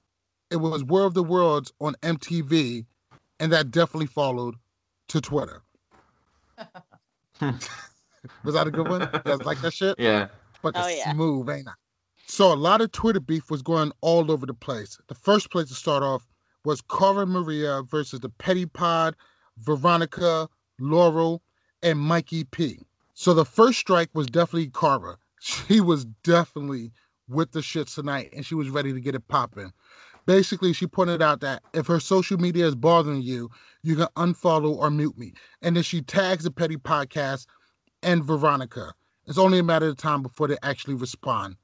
it was War of the Worlds on MTV, and that definitely followed to Twitter. was that a good one? You guys like that shit? Yeah. Fucking Oh, yeah. smooth, ain't it? So a lot of Twitter beef was going all over the place. The first place to start off was Cara Maria versus the Petty Pod, Veronica, Laurel, and Mikey P. So the first strike was definitely Cara. She was definitely with the shits tonight, and she was ready to get it popping. Basically, she pointed out that if her social media is bothering you, you can unfollow or mute me. And then she tags the Petty Podcast and Veronica. It's only a matter of time before they actually respond.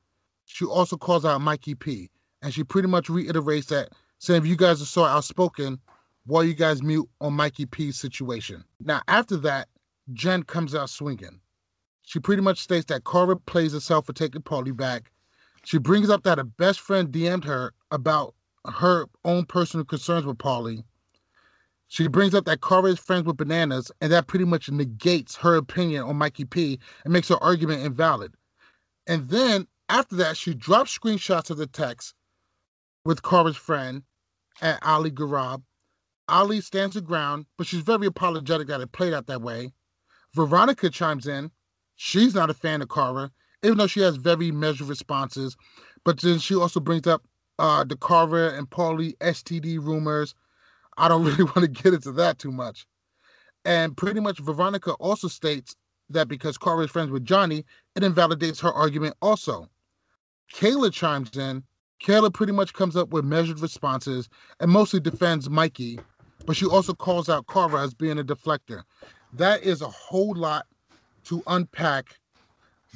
She also calls out Mikey P, and she pretty much reiterates that, saying if you guys are so outspoken, why you guys mute on Mikey P's situation? Now, after that, Jen comes out swinging. She pretty much states that Cara plays herself for taking Paulie back. She brings up that a best friend DM'd her about her own personal concerns with Paulie. She brings up that Cara is friends with Bananas, and that pretty much negates her opinion on Mikey P and makes her argument invalid. And then after that, she drops screenshots of the text with Cara's friend at Ali Garab. Ali stands her ground, but she's very apologetic that it played out that way. Veronica chimes in. She's not a fan of Cara, even though she has very measured responses. But then she also brings up uh, the Cara and Paulie STD rumors. I don't really want to get into that too much. And pretty much Veronica also states that because Cara is friends with Johnny, it invalidates her argument also. Kayla chimes in. Kayla pretty much comes up with measured responses and mostly defends Mikey, but she also calls out Cara as being a deflector. That is a whole lot to unpack.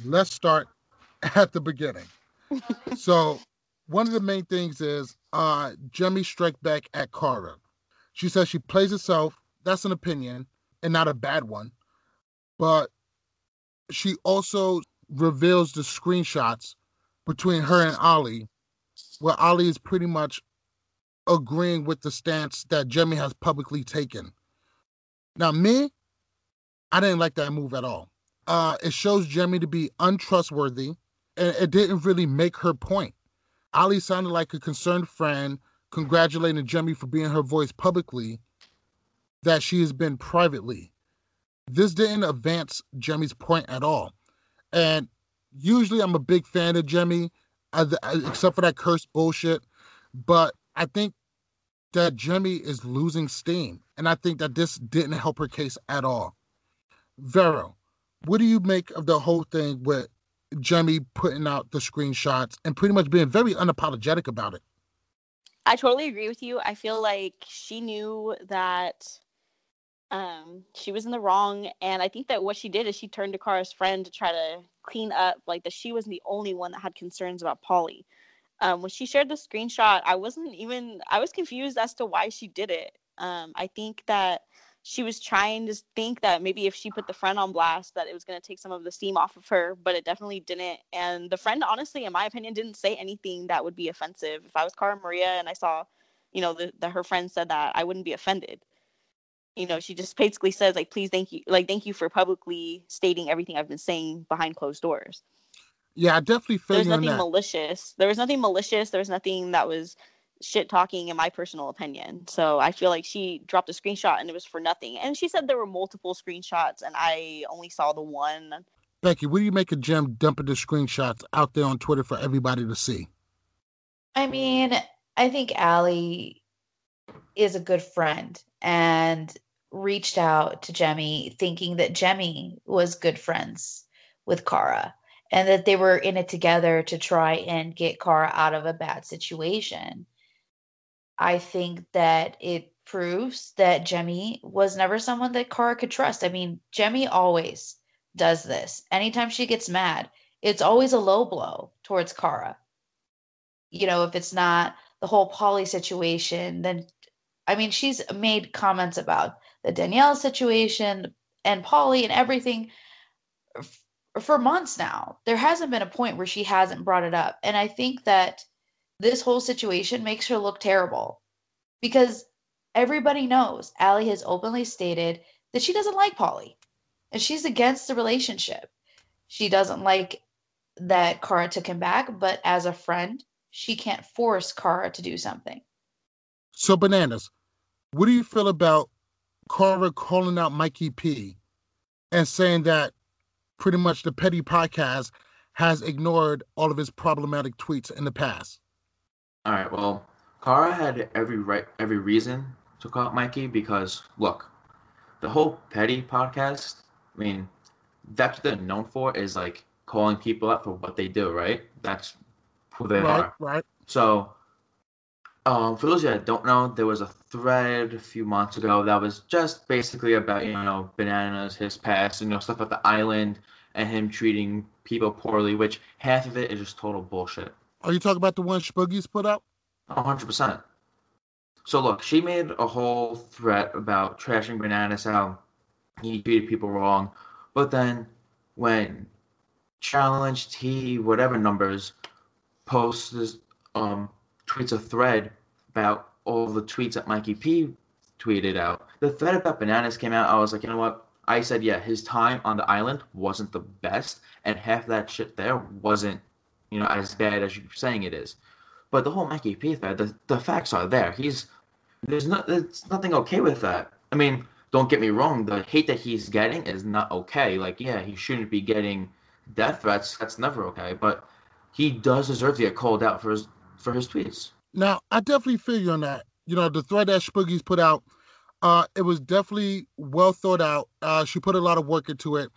Let's start at the beginning. so, one of the main things is uh Jemmye strike back at Cara. She says she plays herself. That's an opinion and not a bad one. But she also reveals the screenshots between her and Ali, where Ali is pretty much agreeing with the stance that Jemmye has publicly taken. Now, me, I didn't like that move at all. Uh, it shows Jemmye to be untrustworthy, and it didn't really make her point. Ali sounded like a concerned friend congratulating Jemmye for being her voice publicly that she has been privately. This didn't advance Jemmye's point at all. And usually I'm a big fan of Jemmye, uh, except for that cursed bullshit. But I think that Jemmye is losing steam. And I think that this didn't help her case at all. Vero, what do you make of the whole thing with Jemmye putting out the screenshots and pretty much being very unapologetic about it? I totally agree with you. I feel like she knew that um, she was in the wrong, and I think that what she did is she turned to Cara's friend to try to clean up, like that she wasn't the only one that had concerns about Paulie. Um, when she shared the screenshot, I wasn't even I was confused as to why she did it. Um, I think that she was trying to think that maybe if she put the friend on blast that it was going to take some of the steam off of her but it definitely didn't. And the friend honestly in my opinion didn't say anything that would be offensive. If i was cara maria and i saw you know that her friend said that i wouldn't be offended. You know she just basically says like please thank you like thank you for publicly stating everything i've been saying behind closed doors. Yeah i definitely feel there's nothing malicious. There was nothing malicious. There was nothing that was shit talking in my personal opinion. So I feel like she dropped a screenshot and it was for nothing. And she said there were multiple screenshots and I only saw the one. Becky, what do you make of Jem dumping the screenshots out there on Twitter for everybody to see? I mean, I think Ali is a good friend and reached out to Jemmye thinking that Jemmye was good friends with Cara and that they were in it together to try and get Cara out of a bad situation. I think that it proves that Jemmye was never someone that Cara could trust. I mean, Jemmye always does this. Anytime she gets mad, it's always a low blow towards Cara. You know, if it's not the whole Paulie situation, then I mean, she's made comments about the Danielle situation and Paulie and everything for months now. There hasn't been a point where she hasn't brought it up. And I think that this whole situation makes her look terrible because everybody knows Ali has openly stated that she doesn't like Paulie and she's against the relationship. She doesn't like that Cara took him back, but as a friend, she can't force Cara to do something. So, Bananas, what do you feel about Cara calling out Mikey P and saying that pretty much the Petty Podcast has ignored all of his problematic tweets in the past? All right. Well, Cara had every right, every reason to call out Mikey because look, the whole Petty podcast. I mean, that's what they're known for is like calling people out for what they do, right? That's who they right, are. Right. So, um, for those of you that don't know, there was a thread a few months ago that was just basically about you know bananas, his past, you know stuff at the island, and him treating people poorly. Which half of it is just total bullshit. Are you talking about the one Spoogies put up? 100%. So look, she made a whole threat about trashing Bananas, how he treated people wrong. But then when challenged, he whatever numbers, posts um, tweets a thread about all the tweets that Mikey P tweeted out. The thread about Bananas came out. I was like, you know what? I said, yeah, his time on the island wasn't the best, and half that shit there wasn't you know, as bad as you're saying it is. But the whole Mikey P thread, the, the facts are there. He's there's no there's nothing okay with that. I mean, don't get me wrong, the hate that he's getting is not okay. Like, yeah, he shouldn't be getting death threats. That's never okay. But he does deserve to get called out for his for his tweets. Now, I definitely feel you on that. You know, the thread that Spooky's put out, uh, it was definitely well thought out. Uh, she put a lot of work into it.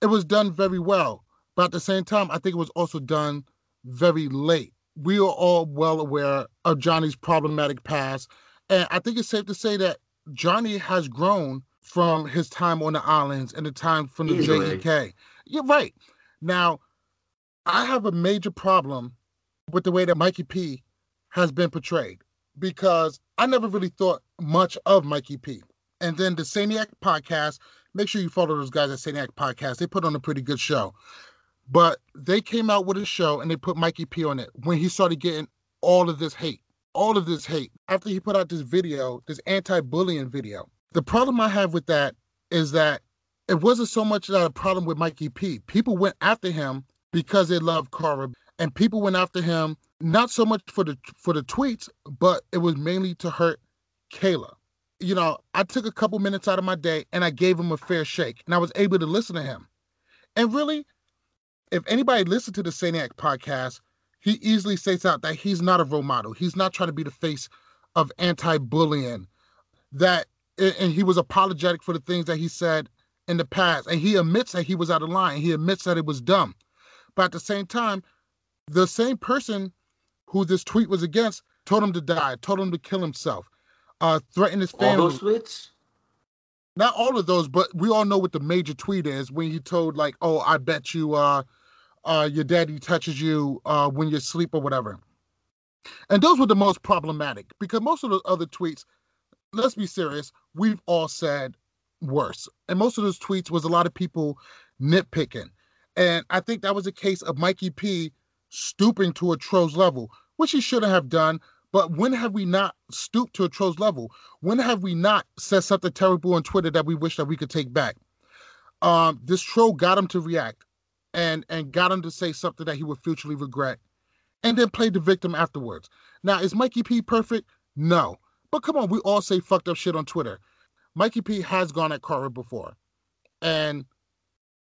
It was done very well, but at the same time, I think it was also done very late. We are all well aware of Johnny's problematic past, and I think it's safe to say that Johnny has grown from his time on the islands and the time from the Easily. JEK. You're right. Now, I have a major problem with the way that Mikey P has been portrayed because I never really thought much of Mikey P. And then the Saniac podcast, make sure you follow those guys at Saniac podcast. They put on a pretty good show. But they came out with a show and they put Mikey P on it when he started getting all of this hate. All of this hate. After he put out this video, this anti-bullying video. The problem I have with that is that it wasn't so much a problem with Mikey P. People went after him because they love Cara, and people went after him not so much for the for the tweets, but it was mainly to hurt Kayla. You know, I took a couple minutes out of my day and I gave him a fair shake, and I was able to listen to him. And really, if anybody listened to the Saniac podcast, he easily states out that he's not a role model. He's not trying to be the face of anti-bullying. That and he was apologetic for the things that he said in the past, and he admits that he was out of line. He admits that it was dumb, but at the same time, the same person who this tweet was against told him to die, told him to kill himself, uh, threatened his family. All those tweets? Not all of those, but we all know what the major tweet is when he told like, "Oh, I bet you, uh, uh, your daddy touches you uh, when you sleep or whatever." And those were the most problematic because most of those other tweets, let's be serious, we've all said worse. And most of those tweets was a lot of people nitpicking. And I think that was a case of Mikey P stooping to a troll's level, which he shouldn't have done. But when have we not stooped to a troll's level? When have we not said something terrible on Twitter that we wish that we could take back? Um, this troll got him to react and and got him to say something that he would futurely regret, and then played the victim afterwards. Now, is Mikey P perfect? No. But come on, we all say fucked up shit on Twitter. Mikey P has gone at Cara before. And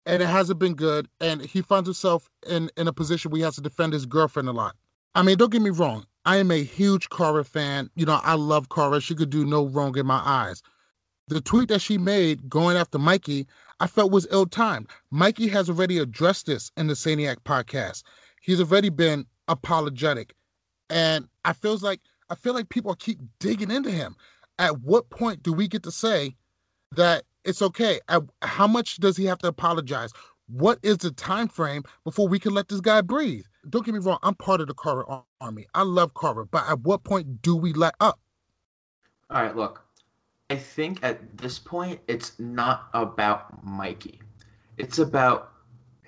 and it hasn't been good. And he finds himself in, in a position where he has to defend his girlfriend a lot. I mean, don't get me wrong. I am a huge Cara fan. You know, I love Cara. She could do no wrong in my eyes. The tweet that she made going after Mikey, I felt was ill timed. Mikey has already addressed this in the Saniac podcast. He's already been apologetic. And I feels like I feel like people keep digging into him. At what point do we get to say that it's okay? At, how much does he have to apologize? What is the time frame before we can let this guy breathe? Don't get me wrong, I'm part of the Carver army. I love Carver, but at what point do we let up? All right, look. I think at this point it's not about Mikey. It's about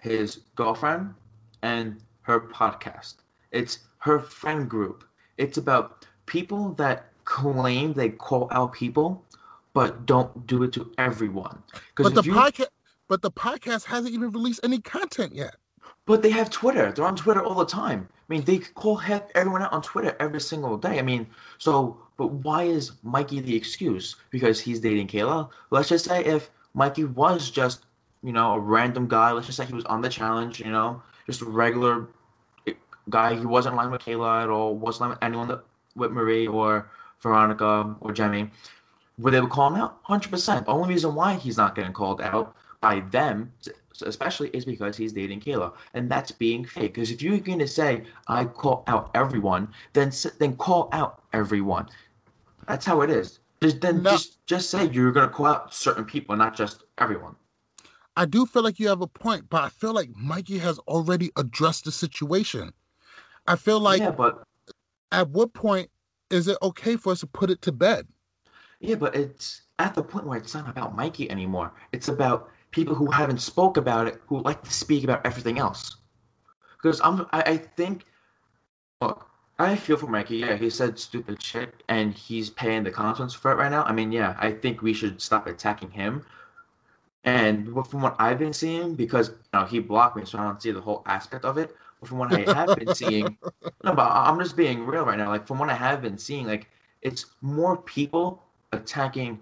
his girlfriend and her podcast. It's her friend group. It's about people that claim they call out people but don't do it to everyone. But the you- podcast but the podcast hasn't even released any content yet. But they have Twitter. They're on Twitter all the time. I mean, they call everyone out on Twitter every single day. I mean, so, but why is Mikey the excuse? Because he's dating Kayla? Let's just say if Mikey was just, you know, a random guy, let's just say he was on the challenge, you know, just a regular guy. He wasn't line with Kayla at all, wasn't line with anyone that, with Marie or Veronica or Jemmye. Would they would call him out? 100%. The only reason why he's not getting called out by them, especially, is because he's dating Kayla, and that's being fake. Because if you're going to say I call out everyone, then then call out everyone. That's how it is. Just then No. just just say you're going to call out certain people, not just everyone. I do feel like you have a point, but I feel like Mikey has already addressed the situation. I feel like yeah, but at what point is it okay for us to put it to bed? yeah, but it's at the point where it's not about Mikey anymore. It's about people who haven't spoke about it, who like to speak about everything else. Because I'm, I, I think, look, I feel for Mikey. Yeah, he said stupid shit, and he's paying the consequence for it right now. I mean, yeah, I think we should stop attacking him. And from what I've been seeing, because you know he blocked me, so I don't see the whole aspect of it. But from what I have been seeing, no, but I'm just being real right now. Like from what I have been seeing, like it's more people attacking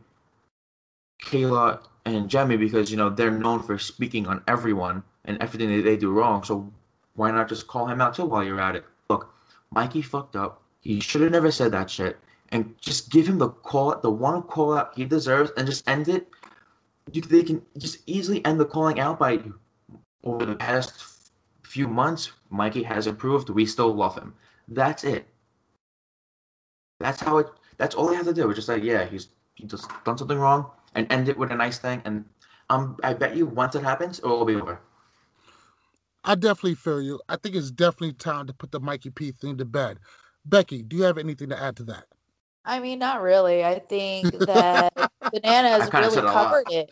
Kayla and Jemmye because you know they're known for speaking on everyone and everything that they do wrong. So why not just call him out too while you're at it? Look, Mikey fucked up. He should have never said that shit. And just give him the call, the one call out he deserves, and just end it. You, they can just easily end the calling out by over the past few months. Mikey has improved. We still love him. That's it. That's how it. That's all they have to do. It's just like, yeah, he's he just done something wrong, and end it with a nice thing. And um, I bet you once it happens, it will be over. I definitely feel you. I think it's definitely time to put the Mikey P thing to bed. Becky, do you have anything to add to that? I mean, not really. I think that Bananas really covered it.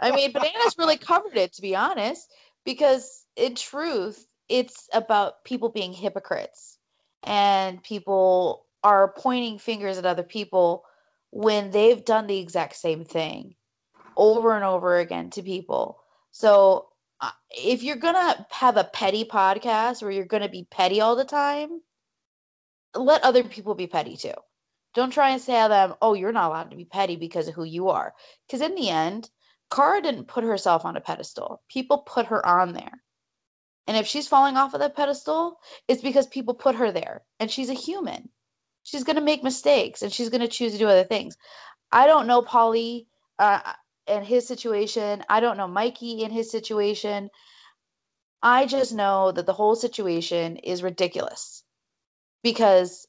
I mean, Bananas really covered it, to be honest, because in truth, it's about people being hypocrites and people are pointing fingers at other people when they've done the exact same thing over and over again to people. So uh, if you're going to have a petty podcast where you're going to be petty all the time, let other people be petty too. Don't try and say to them, oh, you're not allowed to be petty because of who you are. Because in the end, Cara didn't put herself on a pedestal. People put her on there. And if she's falling off of that pedestal, it's because people put her there. And she's a human. She's going to make mistakes and she's going to choose to do other things. I don't know Paulie uh, and his situation. I don't know Mikey and his situation. I just know that the whole situation is ridiculous because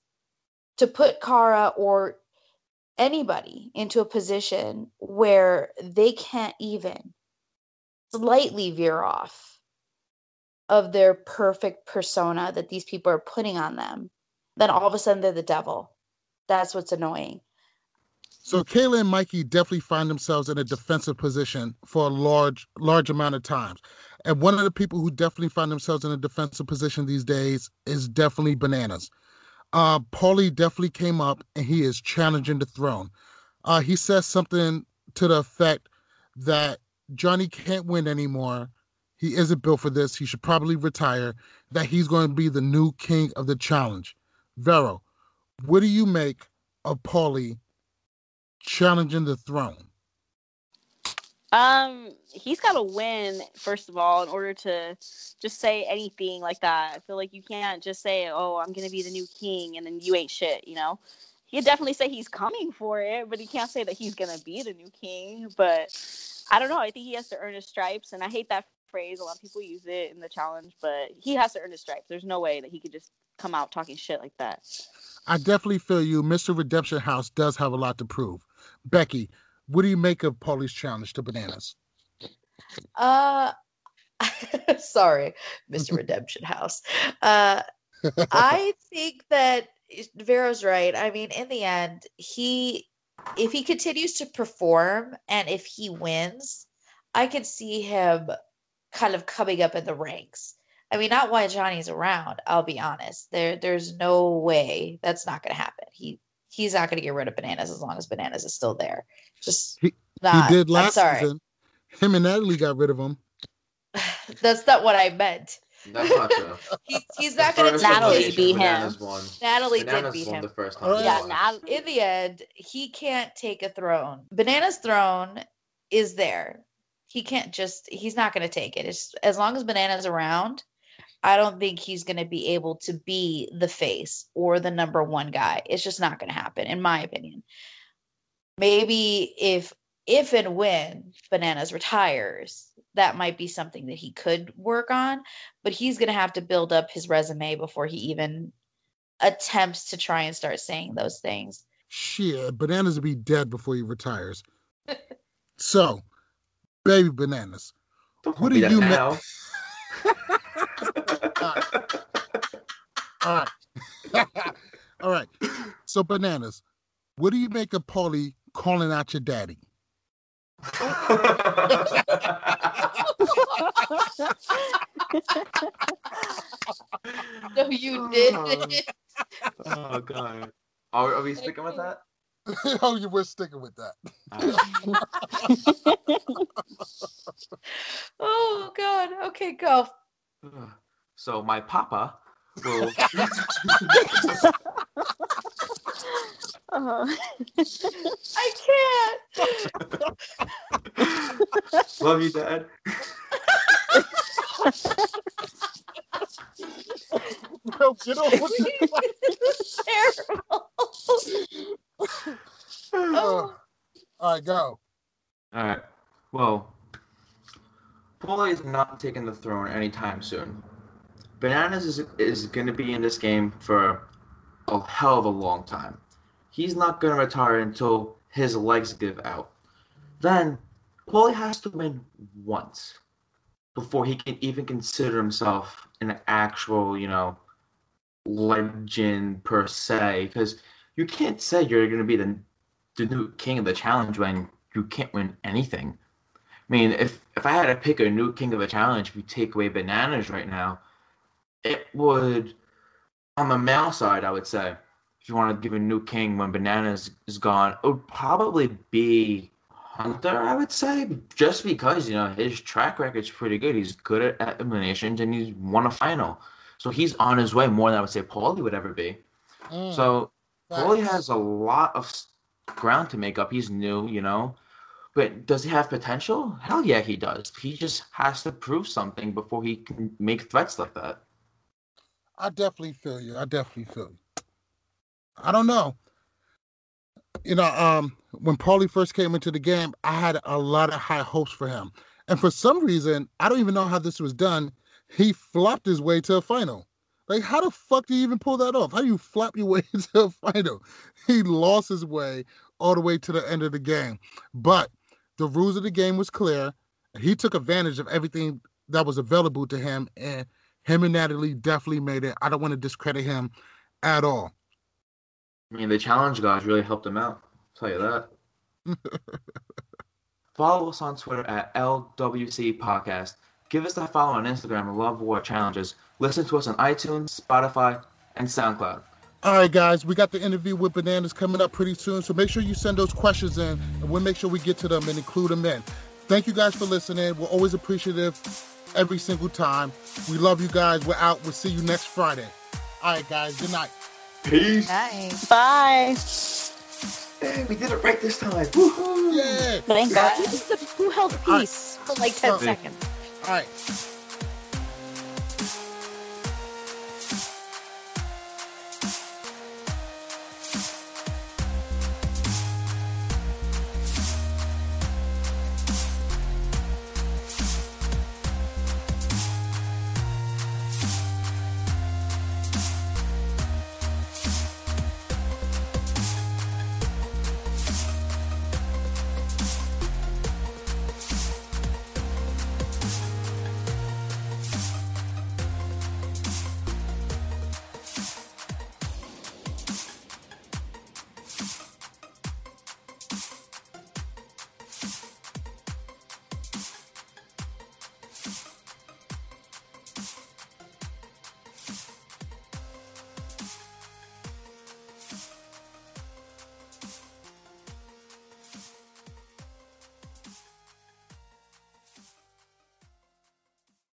to put Cara or anybody into a position where they can't even slightly veer off of their perfect persona that these people are putting on them, then all of a sudden they're the devil. That's what's annoying. So Kayla and Mikey definitely find themselves in a defensive position for a large, large amount of times. And one of the people who definitely find themselves in a defensive position these days is definitely Bananas. Uh, Paulie definitely came up and he is challenging the throne. Uh, he says something to the effect that Johnny can't win anymore. He isn't built for this. He should probably retire. That he's going to be the new king of the challenge. Vero, what do you make of Paulie challenging the throne? Um, he's got to win first of all in order to just say anything like that. I feel like you can't just say, "Oh, I'm gonna be the new king," and then you ain't shit. You know, he definitely say he's coming for it, but he can't say that he's gonna be the new king. But I don't know. I think he has to earn his stripes, and I hate that phrase. A lot of people use it in the challenge, but he has to earn his stripes. There's no way that he could just come out talking shit like that. I definitely feel you. Mr. Redemption House does have a lot to prove. Becky, what do you make of Paulie's challenge to bananas? Uh, sorry, Mr. Redemption House. Uh, I think that Vero's right. I mean, in the end, he if he continues to perform and if he wins, I could see him kind of coming up in the ranks. I mean, not while Johnny's around. I'll be honest. There, there's no way that's not going to happen. He he's not going to get rid of bananas as long as bananas is still there. Just he, not, he did last season. Him and Natalie got rid of him. That's not what I meant. That's not true. he, he's not going to Natalie beat him. Natalie bananas did beat him the first time. Yeah, Nat- in the end, he can't take a throne. Banana's throne is there. He can't just. He's not going to take it. It's, as long as Banana's around, I don't think he's going to be able to be the face or the number one guy. It's just not going to happen, in my opinion. Maybe if if and when Bananas retires, that might be something that he could work on, but he's going to have to build up his resume before he even attempts to try and start saying those things. Shit, Bananas will be dead before he retires. so, baby Bananas, Don't what do you now? All right. All right. So bananas. What do you make of Paulie calling out your daddy? no, you did. Oh, oh god. Are, are we sticking with that? oh, you were sticking with that. oh god. Okay, go. So my papa will. Uh, I can't. Love you, Dad. Bro, get on with it. This is terrible. Oh. All right, go. All right. Well, Paulie is not taking the throne anytime soon. Bananas is is going to be in this game for a hell of a long time. He's not going to retire until his legs give out. Then Paulie has to win once before he can even consider himself an actual, you know, legend per se. Because you can't say you're going to be the the new king of the challenge when you can't win anything. I mean, if if I had to pick a new king of the challenge, if you take away bananas right now, it would on the male side, I would say, if you want to give a new king when bananas is gone, it would probably be Hunter, I would say, just because you know his track record's pretty good. He's good at eliminations and he's won a final, so he's on his way more than I would say Paulie would ever be. Mm, So Paulie has a lot of ground to make up. He's new, you know. But does he have potential? Hell yeah, he does. He just has to prove something before he can make threats like that. I definitely feel you. I definitely feel you. I don't know. You know, um, when Paulie first came into the game, I had a lot of high hopes for him. And for some reason, I don't even know how this was done. He flopped his way to a final. Like, how the fuck do you even pull that off? How do you flop your way to a final? He lost his way all the way to the end of the game. But the rules of the game was clear. He took advantage of everything that was available to him, and him and Natalie definitely made it. I don't want to discredit him at all. I mean, the challenge guys really helped him out. I'll tell you that. follow us on Twitter at LWC Podcast. Give us a follow on Instagram Love War Challenges. Listen to us on iTunes, Spotify, and SoundCloud. All right, guys, we got the interview with Bananas coming up pretty soon. So make sure you send those questions in, and we'll make sure we get to them and include them in. Thank you guys for listening. We're always appreciative every single time. We love you guys. We're out. We'll see you next Friday. All right, guys. Good night. Peace. Nice. bye. Hey, we did it right this time. Woohoo! Yeah. Thank God. Who held All right. peace for like 10 So- seconds? All right.